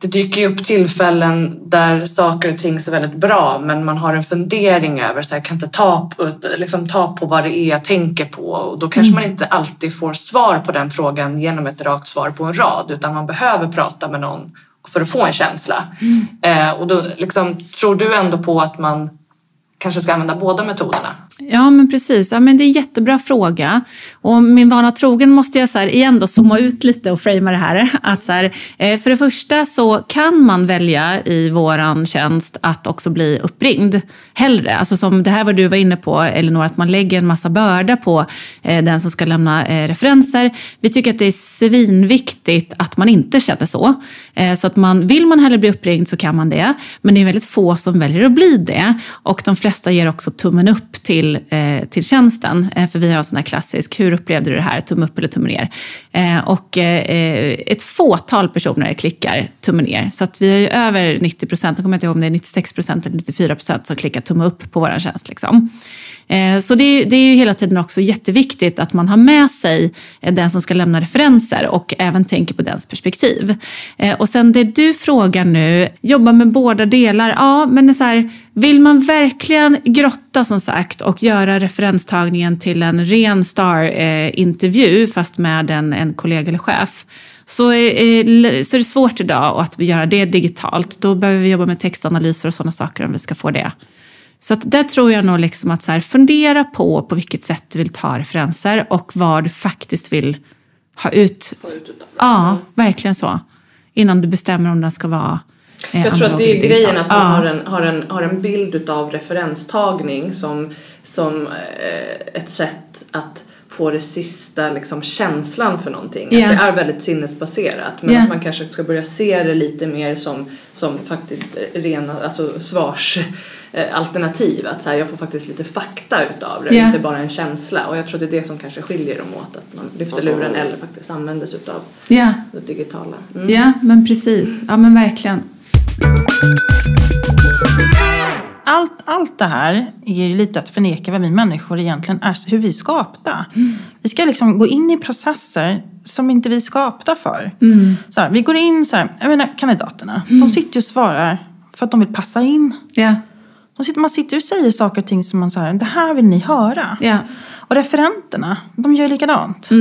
det dyker ju upp tillfällen där saker och ting ser väldigt bra men man har en fundering över, så här, kan inte ta, liksom, ta på vad det är jag tänker på och då kanske man inte alltid får svar på den frågan genom ett rakt svar på en rad utan man behöver prata med någon för att få en känsla. Eh, och då liksom, tror du ändå på att man kanske ska använda båda metoderna? Ja, men precis. Ja, men det är en jättebra fråga. Och min vana trogen måste jag så här, igen då zooma ut lite och framea det här. Att så här, eh, för det första så kan man välja i våran tjänst att också bli uppringd hellre. Alltså som det här var du var inne på, Elinor, att man lägger en massa börda på eh, den som ska lämna eh, referenser. Vi tycker att det är svinviktigt att man inte känner så. Så att man, vill man hellre bli uppringd så kan man det. Men det är väldigt få som väljer att bli det. Och de flesta ger också tummen upp till, eh, till tjänsten. Eh, för vi har en sån här klassisk, hur upplevde du det här? Tumme upp eller tumme ner? Eh, och eh, ett fåtal personer klickar tumme ner. Så att vi har ju över 90 procent, jag kommer inte ihåg om det är 96 procent eller 94 procent som klickar tumme upp på vår tjänst. Liksom. Eh, så det är, det är ju hela tiden också jätteviktigt att man har med sig eh, den som ska lämna referenser och även tänker på dens perspektiv. Eh, och sen det du frågar nu, jobba med båda delar. Ja, men så här, vill man verkligen grotta som sagt och göra referenstagningen till en ren star-intervju fast med en, en kollega eller chef så är, så är det svårt idag att göra det digitalt. Då behöver vi jobba med textanalyser och sådana saker om vi ska få det. Så att där tror jag nog liksom att så här, fundera på på vilket sätt du vill ta referenser och vad du faktiskt vill ha ut. Ja, verkligen så. Innan du bestämmer om den ska vara eh, Jag tror att det är eller grejen digital. att man Ja. har, en, har, en, har en bild utav referenstagning som, som eh, ett sätt att få det sista liksom, känslan för någonting. Ja. Att det är väldigt sinnesbaserat men Ja. att man kanske ska börja se det lite mer som, som faktiskt rena alltså svars eh, alternativ. Att så här, jag får faktiskt lite fakta utav det, Ja. inte bara en känsla. Och jag tror att det är det som kanske skiljer dem åt. Att man lyfter luren eller faktiskt använder sig utav det digitala. Mm. ja, men precis. Ja, men verkligen. Allt, allt det här är ju lite att förneka vad vi människor egentligen är, hur vi är skapta. Vi ska liksom gå in i processer som inte vi är skapta för. Så här, vi går in så här, jag menar kandidaterna, de sitter ju och svarar för att de vill passa in. Ja, De sitter, man sitter och säger saker och ting som man säger, det här vill ni höra. ja. Och referenterna, de gör likadant. Eh,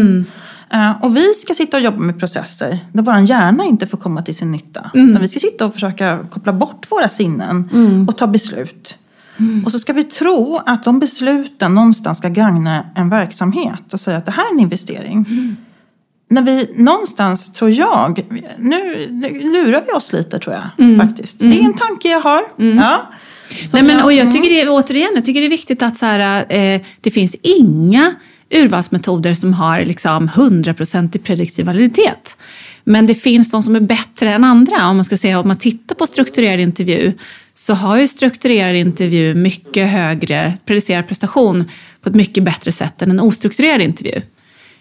och vi ska sitta och jobba med processer där vår hjärna inte får komma till sin nytta. Där vi ska sitta och försöka koppla bort våra sinnen och ta beslut. Och så ska vi tro att de besluten någonstans ska gagna en verksamhet och säga att det här är en investering. När vi någonstans, tror jag, nu, nu lurar vi oss lite tror jag faktiskt. Det är en tanke jag har. Ja. Som Nej, men, och jag tycker det återigen, jag tycker det är viktigt att så här, eh, det finns inga urvalsmetoder som har liksom 100% prediktiv validitet. Men det finns de som är bättre än andra. Om man ska säga om man tittar på strukturerad intervju så har ju strukturerad intervju mycket högre predicerad prestation på ett mycket bättre sätt än en ostrukturerad intervju.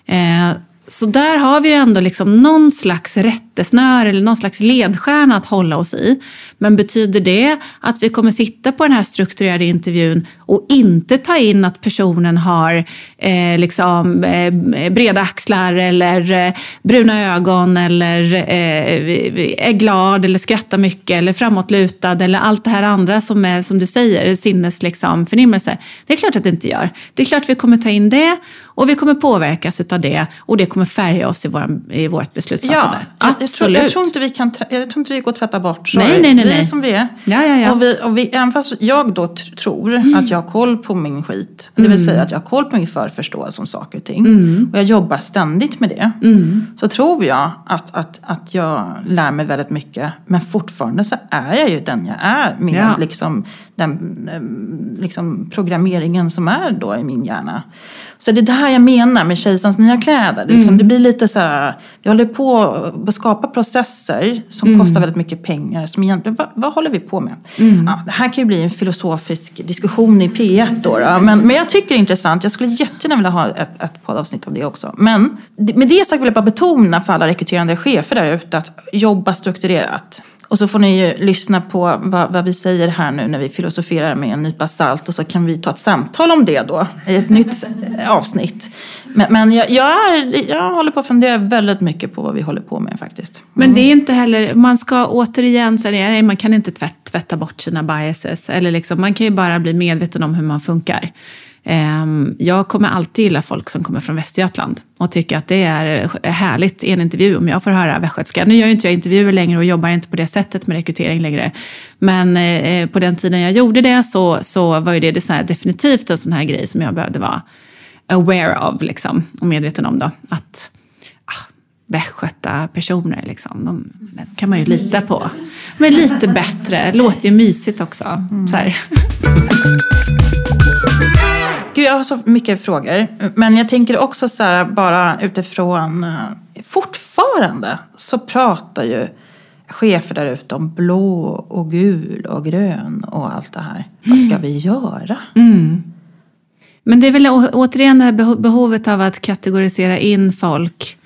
Eh, så där har vi ju ändå liksom någon slags rättesnör eller någon slags ledstjärna att hålla oss i. Men betyder det att vi kommer sitta på den här strukturerade intervjun och inte ta in att personen har eh, liksom, eh, breda axlar eller eh, bruna ögon eller eh, är glad eller skrattar mycket eller framåtlutad eller allt det här andra som är, som du säger, sinnes liksom, förnimmelse. Det är klart att det inte gör. Det är klart att vi kommer ta in det och vi kommer påverkas av det och det kommer färga oss i, vår, i vårt beslutsfattande. Ja, jag, jag, tror, jag, tror inte vi kan, jag tror inte vi går att tvätta bort. Så Nej, nej, nej, vi är nej. som vi är. Ja, ja, ja. Och vi, och vi, även fast jag då tr- tror att jag har koll på min skit, det Mm. vill säga att jag har koll på min förförståelse om saker och ting, och jag jobbar ständigt med det, Mm. så tror jag att, att, att jag lär mig väldigt mycket. Men fortfarande så är jag ju den jag är med Ja. liksom, den eh, liksom, programmeringen som är då i min hjärna. Så det är det här jag menar med kejsarens nya kläder. Liksom, det blir lite så här, vi håller på att skapa processer som kostar väldigt mycket pengar. Som egentligen, vad, vad håller vi på med? Ja, det här kan ju bli en filosofisk diskussion i P1 då. då. Men, men jag tycker det är intressant. Jag skulle jättegärna vilja ha ett, ett poddavsnitt av det också. Men med det sagt vill jag bara betona för alla rekryterande chefer där ute att jobba strukturerat. Och så får ni ju lyssna på vad, vad vi säger här nu när vi filosoferar med en nypa salt och så kan vi ta ett samtal om det då i ett nytt avsnitt. Men, men jag, jag, är, jag håller på att fundera väldigt mycket på vad vi håller på med faktiskt. Men det är inte heller, man ska återigen säga, nej, man kan inte tvärt, tvätta bort sina biases. Eller liksom, man kan ju bara bli medveten om hur man funkar. Ehm, Jag kommer alltid gilla folk som kommer från Västergötland och tycker att det är härligt i en intervju om jag får höra västgötska. Nu gör ju inte jag intervjuer längre och jobbar inte på det sättet med rekrytering längre. Men eh, på den tiden jag gjorde det så, så var ju det, definitivt en sån här grej som jag behövde vara aware of liksom, och medveten om. Då, att ah, västgöta personer, liksom, de, de kan man ju lita på. Men lite bättre, låter ju mysigt också. Så här. Gud, jag har så mycket frågor. Men jag tänker också så här, bara utifrån... eh, Fortfarande så pratar ju chefer där ute om blå och gul och grön och allt det här. Vad ska vi göra? Men det är väl återigen det här beho- behovet av att kategorisera in folk.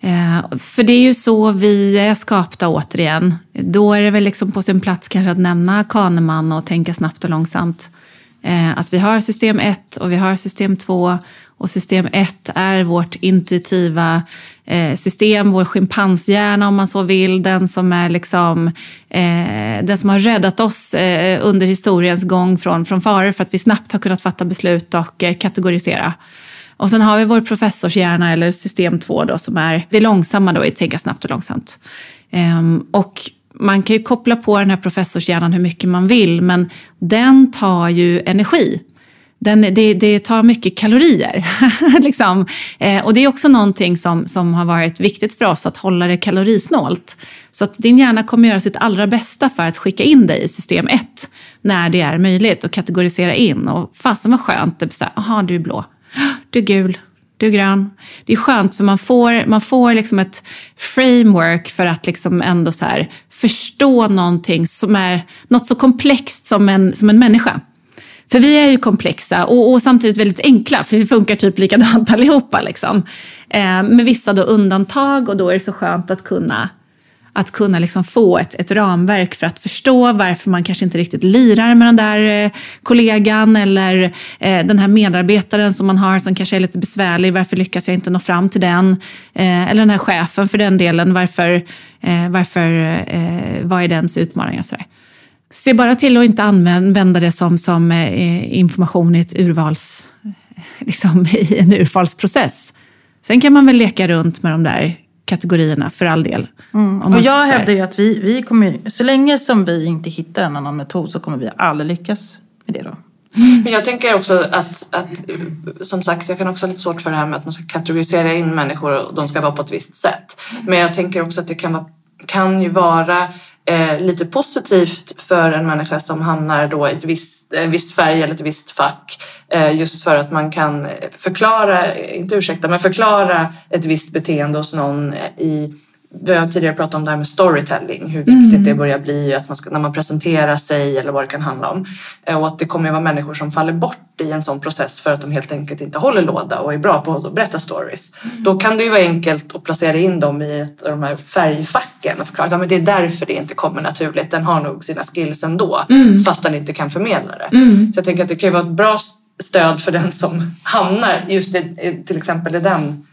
Eh, för det är ju så vi är skapta återigen. Då är det väl liksom på sin plats kanske att nämna Kahneman och tänka snabbt och långsamt. Eh, att vi har system 1 och vi har system 2 och system 1 är vårt intuitiva eh, system, vår schimpanshjärna om man så vill, den som är liksom eh, den som har räddat oss eh, under historiens gång från, från faror för att vi snabbt har kunnat fatta beslut och eh, kategorisera. Och sen har vi vår professorshjärna eller system 2 då som är det långsamma då i tänka snabbt och långsamt. Ehm, och man kan ju koppla på den här professorshjärnan hur mycket man vill men den tar ju energi. Den, det, det tar mycket kalorier. liksom. eh, och det är också någonting som, som har varit viktigt för oss, att hålla det kalorisnålt. Så att din hjärna kommer göra sitt allra bästa för att skicka in dig i system 1 när det är möjligt och kategorisera in. Och fasen vad skönt, det så här, aha du är blå, du är gul, du är grön. Det är skönt för man får, man får liksom ett framework för att liksom ändå så här förstå någonting som är något så komplext som en, som en människa. För vi är ju komplexa och, och samtidigt väldigt enkla, för vi funkar typ likadant allihopa. Liksom. Eh, med vissa då undantag och då är det så skönt att kunna, att kunna liksom få ett, ett ramverk för att förstå varför man kanske inte riktigt lirar med den där eh, kollegan eller eh, den här medarbetaren som man har som kanske är lite besvärlig. Varför lyckas jag inte nå fram till den? Eh, eller den här chefen för den delen. Varför, eh, varför eh, vad är dens utmaning och sådär. Se bara till att inte använda det som, som eh, information i ett urvals, liksom, i en urvalsprocess. Sen kan man väl leka runt med de där kategorierna för all del. Om Och jag hävdar ju att vi, vi kommer, så länge som vi inte hittar en annan metod så kommer vi aldrig lyckas med det då. Men jag tänker också att, att, som sagt, jag kan också ha lite svårt för det här med att man ska kategorisera in människor och de ska vara på ett visst sätt. Men jag tänker också att det kan, vara, kan ju vara eh, lite positivt för en människa som hamnar då i ett visst, en viss färg eller ett visst fack. Eh, just för att man kan förklara, inte ursäkta, men förklara ett visst beteende hos någon i vi har tidigare pratat om det här med storytelling, hur viktigt mm. det börjar bli att man ska, när man presenterar sig eller vad det kan handla om. Eh, och att det kommer att vara människor som faller bort i en sån process för att de helt enkelt inte håller låda och är bra på att berätta stories. Mm. Då kan det ju vara enkelt att placera in dem i ett av de här färgfacken och förklara att det är därför det inte kommer naturligt. Den har nog sina skills ändå mm. fast den inte kan förmedla det. Mm. Så jag tänker att det kan ju vara ett bra stöd för den som hamnar just i, till exempel i den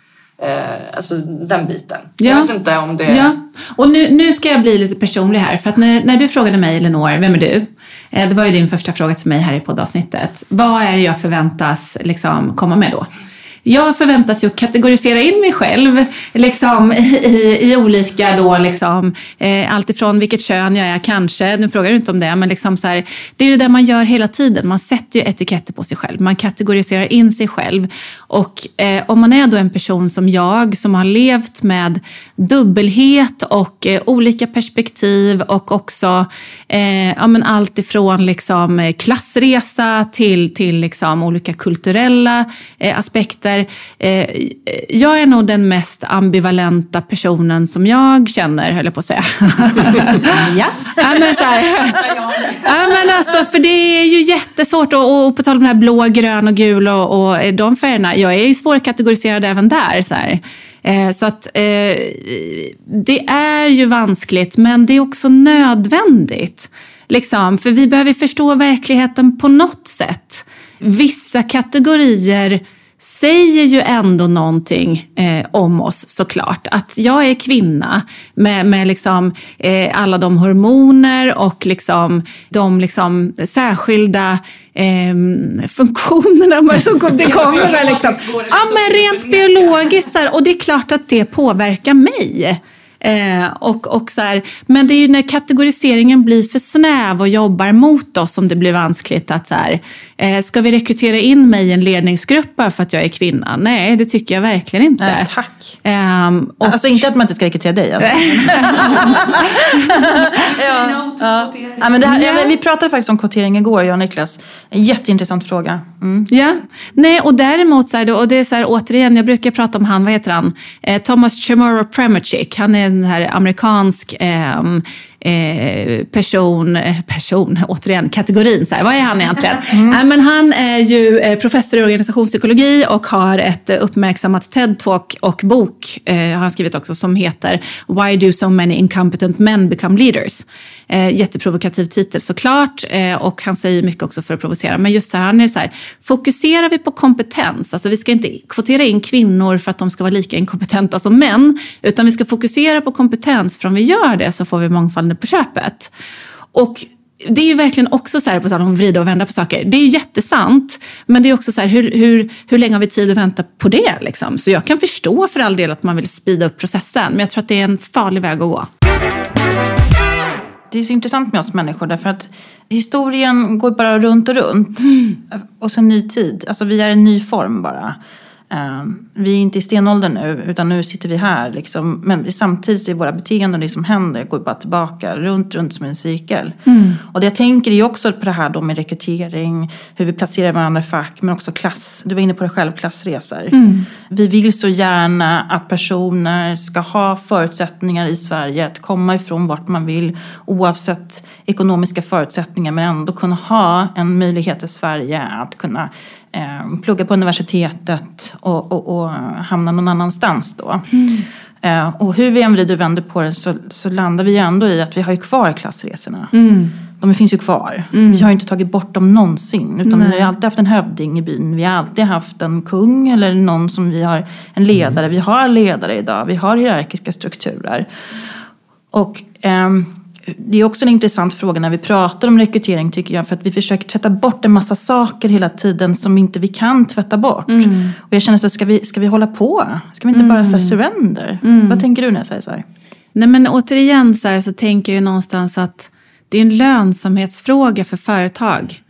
Eh, alltså den biten. Ja. Jag vet inte om det... Ja. Och nu, nu ska jag bli lite personlig här. För att när, när du frågade mig, Elinor, vem är du? Eh, det var ju din första fråga till mig här i poddavsnittet. Vad är det jag förväntas liksom, komma med då? Jag förväntas ju kategorisera in mig själv liksom, i, i olika då, liksom, eh, alltifrån vilket kön jag är kanske, nu frågar du inte om det, men liksom så här, det är det där man gör hela tiden. Man sätter ju etiketter på sig själv, man kategoriserar in sig själv. Och eh, om man är då en person som jag, som har levt med dubbelhet och eh, olika perspektiv och också eh, ja, men allt ifrån liksom, klassresa till, till liksom, olika kulturella eh, aspekter här, eh, jag är nog den mest ambivalenta personen som jag känner, höll jag på att säga. ja. ja, men så här, ja, men alltså, för det är ju jättesvårt, och, och på tal om det här blå, grön och gul och, och de färgerna, jag är ju svårkategoriserad även där. Så här. Eh, så att eh, det är ju vanskligt, men det är också nödvändigt. Liksom, för vi behöver förstå verkligheten på något sätt. Vissa kategorier säger ju ändå någonting eh, om oss såklart. Att jag är kvinna med, med liksom, eh, alla de hormoner och liksom, de liksom, särskilda eh, funktionerna som det kommer. Liksom. Ja, men rent biologiskt. Och det är klart att det påverkar mig. Eh, och, och så här, men det är ju när kategoriseringen blir för snäv och jobbar mot oss som det blir vanskligt att så här, eh, ska vi rekrytera in mig i en ledningsgrupp bara för att jag är kvinna? Nej, det tycker jag verkligen inte. Nej, tack. Eh, och... Alltså inte att man inte ska rekrytera dig alltså. ja. ja. ja. men det här, ja, men vi pratade faktiskt om kvotering igår, jag och Niklas. En jätteintressant fråga. Mm. Ja, nej och däremot så här, och det är så här, återigen, jag brukar prata om han, vad heter han? Eh, Thomas Chamorro Premachick. Han är en här amerikansk eh, eh, person, eh, person, återigen kategorin, så här, vad är han egentligen? Mm. Äh, men han är ju eh, professor i organisationspsykologi och har ett uppmärksammat TED-talk och bok, eh, har han skrivit också, som heter Why do so many incompetent men become leaders? Eh, jätteprovokativ titel såklart eh, och han säger mycket också för att provocera. Men just så här, han är så här, fokuserar vi på kompetens, alltså vi ska inte kvotera in kvinnor för att de ska vara lika inkompetenta som män, utan vi ska fokusera på kompetens, för om vi gör det så får vi mångfald på köpet. Och det är ju verkligen också så här, på tal om att vrida och vända på saker. Det är ju jättesant, men det är också så här, hur, hur, hur länge har vi tid att vänta på det? Liksom? Så jag kan förstå för all del att man vill speeda upp processen, men jag tror att det är en farlig väg att gå. Det är så intressant med oss människor därför att historien går bara runt och runt. Mm. Och så ny tid. Alltså vi är en ny form bara. Ehm, vi är inte i stenåldern nu, utan nu sitter vi här. Liksom. Men samtidigt så är våra beteenden det som händer går bara tillbaka, runt, runt som en cirkel. Mm. Och det jag tänker är också på det här då med rekrytering, hur vi placerar varandra i fack, men också klass. Du var inne på det själv, klassresor. Mm. Vi vill så gärna att personer ska ha förutsättningar i Sverige att komma ifrån vart man vill, oavsett ekonomiska förutsättningar, men ändå kunna ha en möjlighet i Sverige att kunna eh, plugga på universitetet och, och, och, hamna någon annanstans då. Mm. Eh, och hur vi än vrider och vänder på det så, så, landar vi ändå i att vi har ju kvar klassresorna. Mm. De finns ju kvar. Mm. Vi har ju inte tagit bort dem någonsin. Utan Nej. vi har alltid haft en hövding i byn. Vi har alltid haft en kung eller någon som vi har, en ledare. Vi har ledare idag. Vi har hierarkiska strukturer. Och ehm, det är också en intressant fråga när vi pratar om rekrytering tycker jag. För att vi försöker tvätta bort en massa saker hela tiden som inte vi kan tvätta bort. Mm. Och jag känner så ska vi, ska vi hålla på? Ska vi inte mm. bara säga surrender? Mm. Vad tänker du när jag säger så här? Nej men återigen så, så tänker jag ju någonstans att det är en lönsamhetsfråga för företag.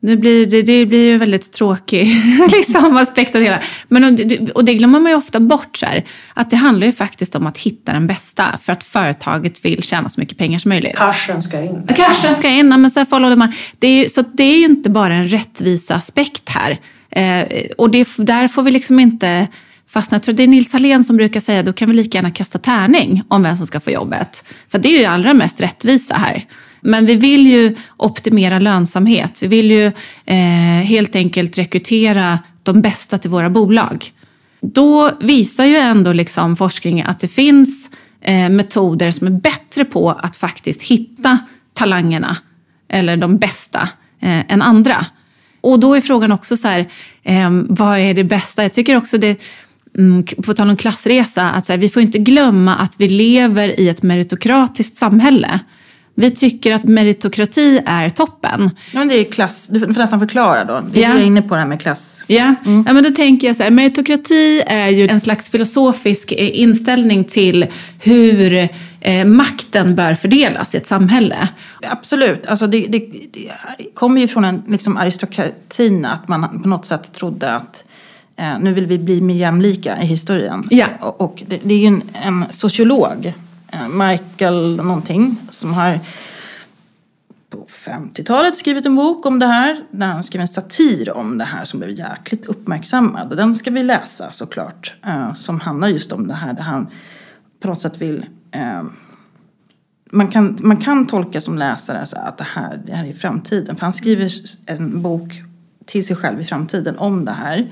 Nu blir det, det blir ju väldigt tråkig liksom, aspekt av det hela. Men, och, det- och det glömmer man ju ofta bort, så här, att det handlar ju faktiskt om att hitta den bästa för att företaget vill tjäna så mycket pengar som möjligt. Cashen ska in. Cashen ska in, men så här follow the. Det är, så det är ju inte bara en rättvisa aspekt här. Eh, och det, där får vi liksom inte fastna. Jag tror det är Nils Hallén som brukar säga då kan vi lika gärna kasta tärning om vem som ska få jobbet. För det är ju allra mest rättvisa här. Men vi vill ju optimera lönsamhet. Vi vill ju eh, helt enkelt rekrytera de bästa till våra bolag. Då visar ju ändå liksom forskningen att det finns eh, metoder som är bättre på att faktiskt hitta talangerna eller de bästa eh, än andra. Och då är frågan också så här, eh, vad är det bästa? Jag tycker också det, mm, på tal om klassresa, att så här, vi får inte glömma att vi lever i ett meritokratiskt samhälle. Vi tycker att meritokrati är toppen. Ja, men det är klass. Du får nästan förklara då. Det är Ja. jag är inne på det här med klass. Ja, ja men då tänker jag så här, meritokrati är ju en slags filosofisk eh, inställning till hur eh, makten bör fördelas i ett samhälle. Absolut. Alltså det, det, det kommer ju från en liksom aristokratin att man på något sätt trodde att eh, nu vill vi bli mer jämlika i historien. Ja. Och, och det, det är ju en, en sociolog, Eh, Michael någonting, som har på 50-talet skrivit en bok om det här. Där han skrev en satir om det här som blev jäkligt uppmärksammad. Och Den ska vi läsa såklart. Eh, som handlar just om det här där han på något sätt vill eh, man kan, man kan tolka som läsare så att det här, det här är framtiden. För han skriver en bok till sig själv i framtiden om det här.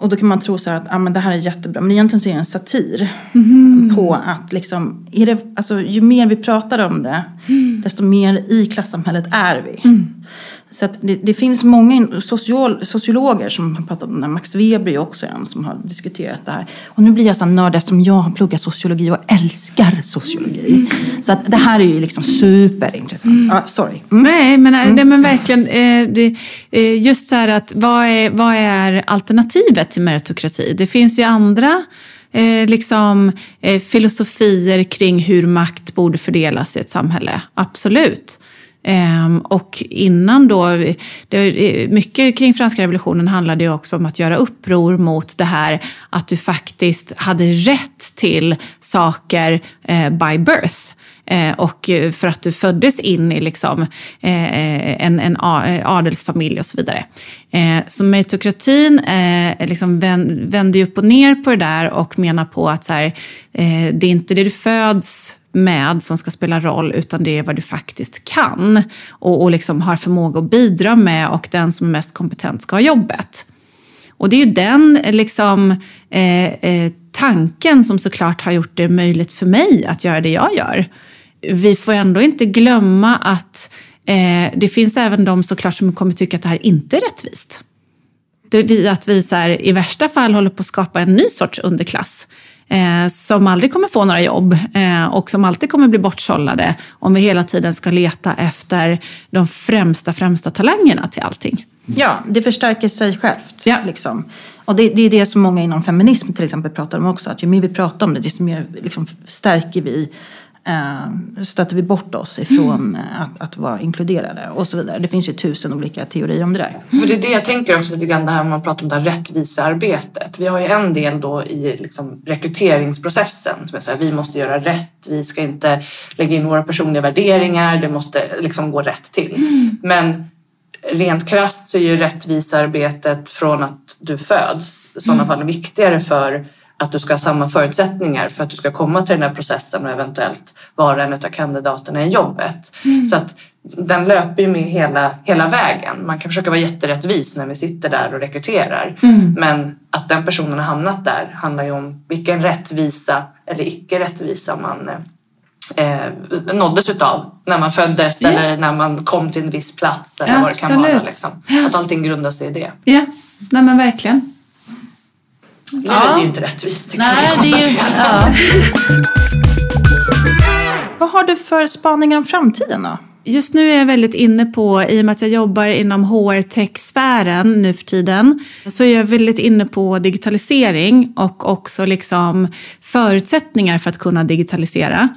Och då kan man tro så att ah, men det här är jättebra. Men egentligen så är det en satir på att liksom, är det, alltså, ju mer vi pratar om det, desto mer i klassamhället är vi. Så det, det finns många social, sociologer som har pratat om det. Max Weber är också en som har diskuterat det här. Och nu blir jag så nörd eftersom jag har pluggat sociologi och älskar sociologi. Så att det här är ju liksom superintressant. Ah, sorry. Mm. Nej, men, nej, men verkligen. Eh, det, eh, just så här att vad är, vad är alternativet till meritokrati? Det finns ju andra eh, liksom, eh, filosofier kring hur makt borde fördelas i ett samhälle. Absolut. Ehm, och innan då, det, eh, mycket kring franska revolutionen handlade ju också om att göra uppror mot det här att du faktiskt hade rätt till saker eh, by birth. Eh, och eh, för att du föddes in i liksom, en, en adelsfamilj och så vidare. Så meritokratin liksom vänder upp och ner på det där och menar på att så här, det är inte det du föds med som ska spela roll, utan det är vad du faktiskt kan och, och liksom har förmåga att bidra med och den som är mest kompetent ska ha jobbet. Och det är ju den liksom, eh, eh, tanken som såklart har gjort det möjligt för mig att göra det jag gör. Vi får ändå inte glömma att eh, det finns även de såklart som kommer tycka att det här inte är rättvist. Det, vi, att vi så här, i värsta fall håller på att skapa en ny sorts underklass eh, som aldrig kommer få några jobb eh, och som alltid kommer bli bortsållade om vi hela tiden ska leta efter de främsta, främsta talangerna till allting. Ja, det förstärker sig självt. Ja. Liksom. Och det, det är det som många inom feminism till exempel pratar om också. Att ju mer vi pratar om det, desto mer liksom, stärker vi, eh, stöter vi bort oss ifrån eh, att, att vara inkluderade och så vidare. Det finns ju tusen olika teorier om det där. För det är det jag tänker också lite grann det här man pratar om det här rättvisearbetet. Vi har ju en del då i liksom rekryteringsprocessen som är så här, vi måste göra rätt, vi ska inte lägga in våra personliga värderingar, det måste liksom gå rätt till. Men rent krasst så är ju rättvisearbetet från att du föds i sådana fall viktigare för att du ska ha samma förutsättningar för att du ska komma till den här processen och eventuellt vara en av kandidaterna i jobbet. Så att den löper ju med hela, hela vägen. Man kan försöka vara jätterättvis när vi sitter där och rekryterar. Men att den personen har hamnat där handlar ju om vilken rättvisa eller icke rättvisa man eh, nåddes utav när man föddes Ja. eller när man kom till en viss plats eller vad det kan Absolut. vara. Liksom. Att allting grundar sig i det. Ja, nej men verkligen. Livet är ju inte rättvist, det kan Nej, vi det är ju, konstatera. ja. Vad har du för spaningar om framtiden då? Just nu är jag väldigt inne på, i och med att jag jobbar inom HR-tech-sfären nu för tiden, så är jag väldigt inne på digitalisering och också liksom förutsättningar för att kunna digitalisera.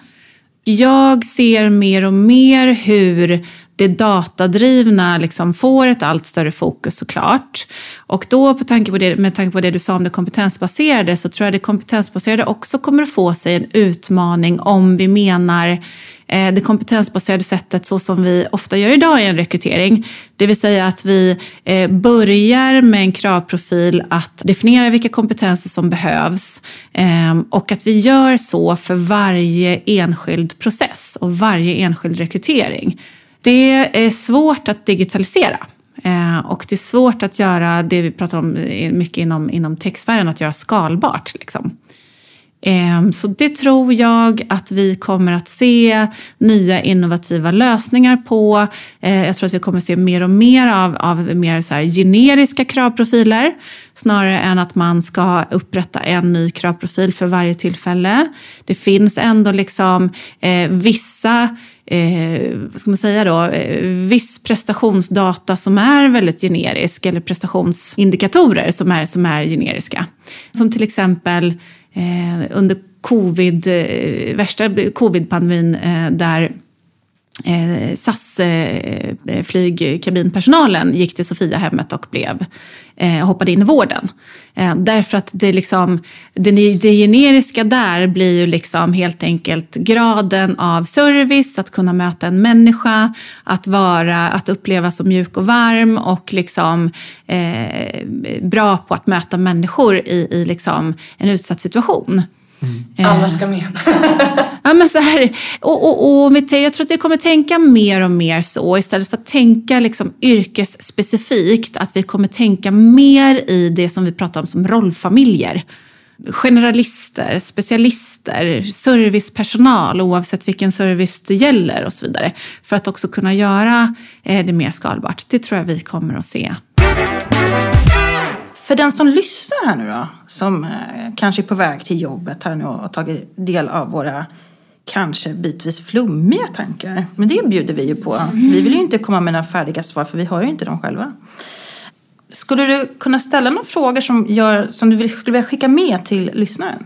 Jag ser mer och mer hur det datadrivna liksom får ett allt större fokus såklart. Och då på tanke på det, med tanke på det du sa om det kompetensbaserade så tror jag det kompetensbaserade också kommer att få sig en utmaning om vi menar Eh, det kompetensbaserade sättet så som vi ofta gör idag i en rekrytering. Det vill säga att vi eh, börjar med en kravprofil att definiera vilka kompetenser som behövs ehm, och att vi gör så för varje enskild process och varje enskild rekrytering. Det är svårt att digitalisera. Eh, och det är svårt att göra det vi pratar om mycket inom, inom techsfären, att göra skalbart. Liksom. Ehm, så det tror jag att vi kommer att se nya innovativa lösningar på. Ehm, jag tror att vi kommer att se mer och mer av, av mer så generiska kravprofiler snarare än att man ska upprätta en ny kravprofil för varje tillfälle. Det finns ändå liksom eh, vissa eh, vad ska man säga då, eh, viss prestationsdata som är väldigt generisk eller prestationsindikatorer som är, som är generiska. Som till exempel Eh, under covid, eh, värsta covidpandemin eh, där eh, SAS eh, flygkabinpersonalen gick till Sofiahemmet och blev, eh, hoppade in i vården. Eh, därför att det, liksom, det, det generiska där blir ju liksom helt enkelt graden av service, att kunna möta en människa, att, vara, att uppleva som mjuk och varm och liksom, eh, bra på att möta människor i, i liksom en utsatt situation. Mm. Alla ska med. ja, men så här, och, och, och jag tror att vi kommer tänka mer och mer så istället för att tänka liksom yrkesspecifikt. Att vi kommer tänka mer i det som vi pratar om som rollfamiljer. Generalister, specialister, servicepersonal oavsett vilken service det gäller och så vidare. För att också kunna göra eh, det mer skalbart. Det tror jag vi kommer att se. För den som lyssnar här nu då, som eh, kanske är på väg till jobbet här nu och har tagit del av våra kanske bitvis flummiga tankar. Men det bjuder vi ju på. Vi vill ju inte komma med några färdiga svar för vi har ju inte dem själva. Skulle du kunna ställa några frågor som, gör, som du skulle vilja skicka med till lyssnaren?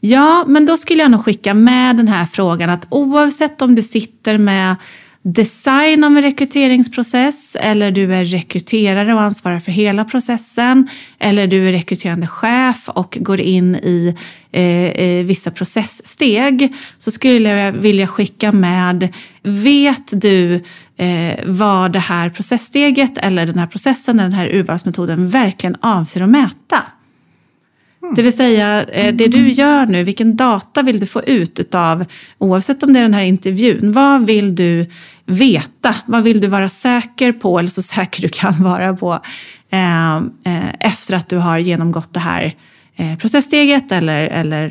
Ja, men då skulle jag nog skicka med den här frågan att oavsett om du sitter med design av en rekryteringsprocess eller du är rekryterare och ansvarar för hela processen eller du är rekryterande chef och går in i eh, eh, vissa processsteg så skulle jag vilja skicka med Vet du eh, vad det här processsteget eller den här processen, den här urvalsmetoden verkligen avser att mäta? Det vill säga, eh, det du gör nu, vilken data vill du få ut utav, oavsett om det är den här intervjun, vad vill du veta? Vad vill du vara säker på, eller så säker du kan vara på, eh, eh, efter att du har genomgått det här processsteget eller, eller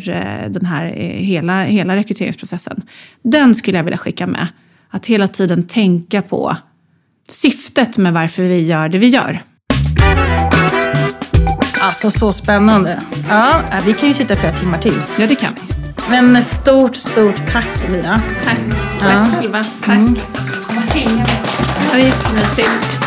den här hela, hela rekryteringsprocessen. Den skulle jag vilja skicka med. Att hela tiden tänka på syftet med varför vi gör det vi gör. Alltså så spännande. Ja, äh, vi kan ju sitta flera timmar till. Ja, det kan vi. Men stort, stort tack Mira. Tack. Tack ja. själva. Tack. Mm. Det var jättemysigt.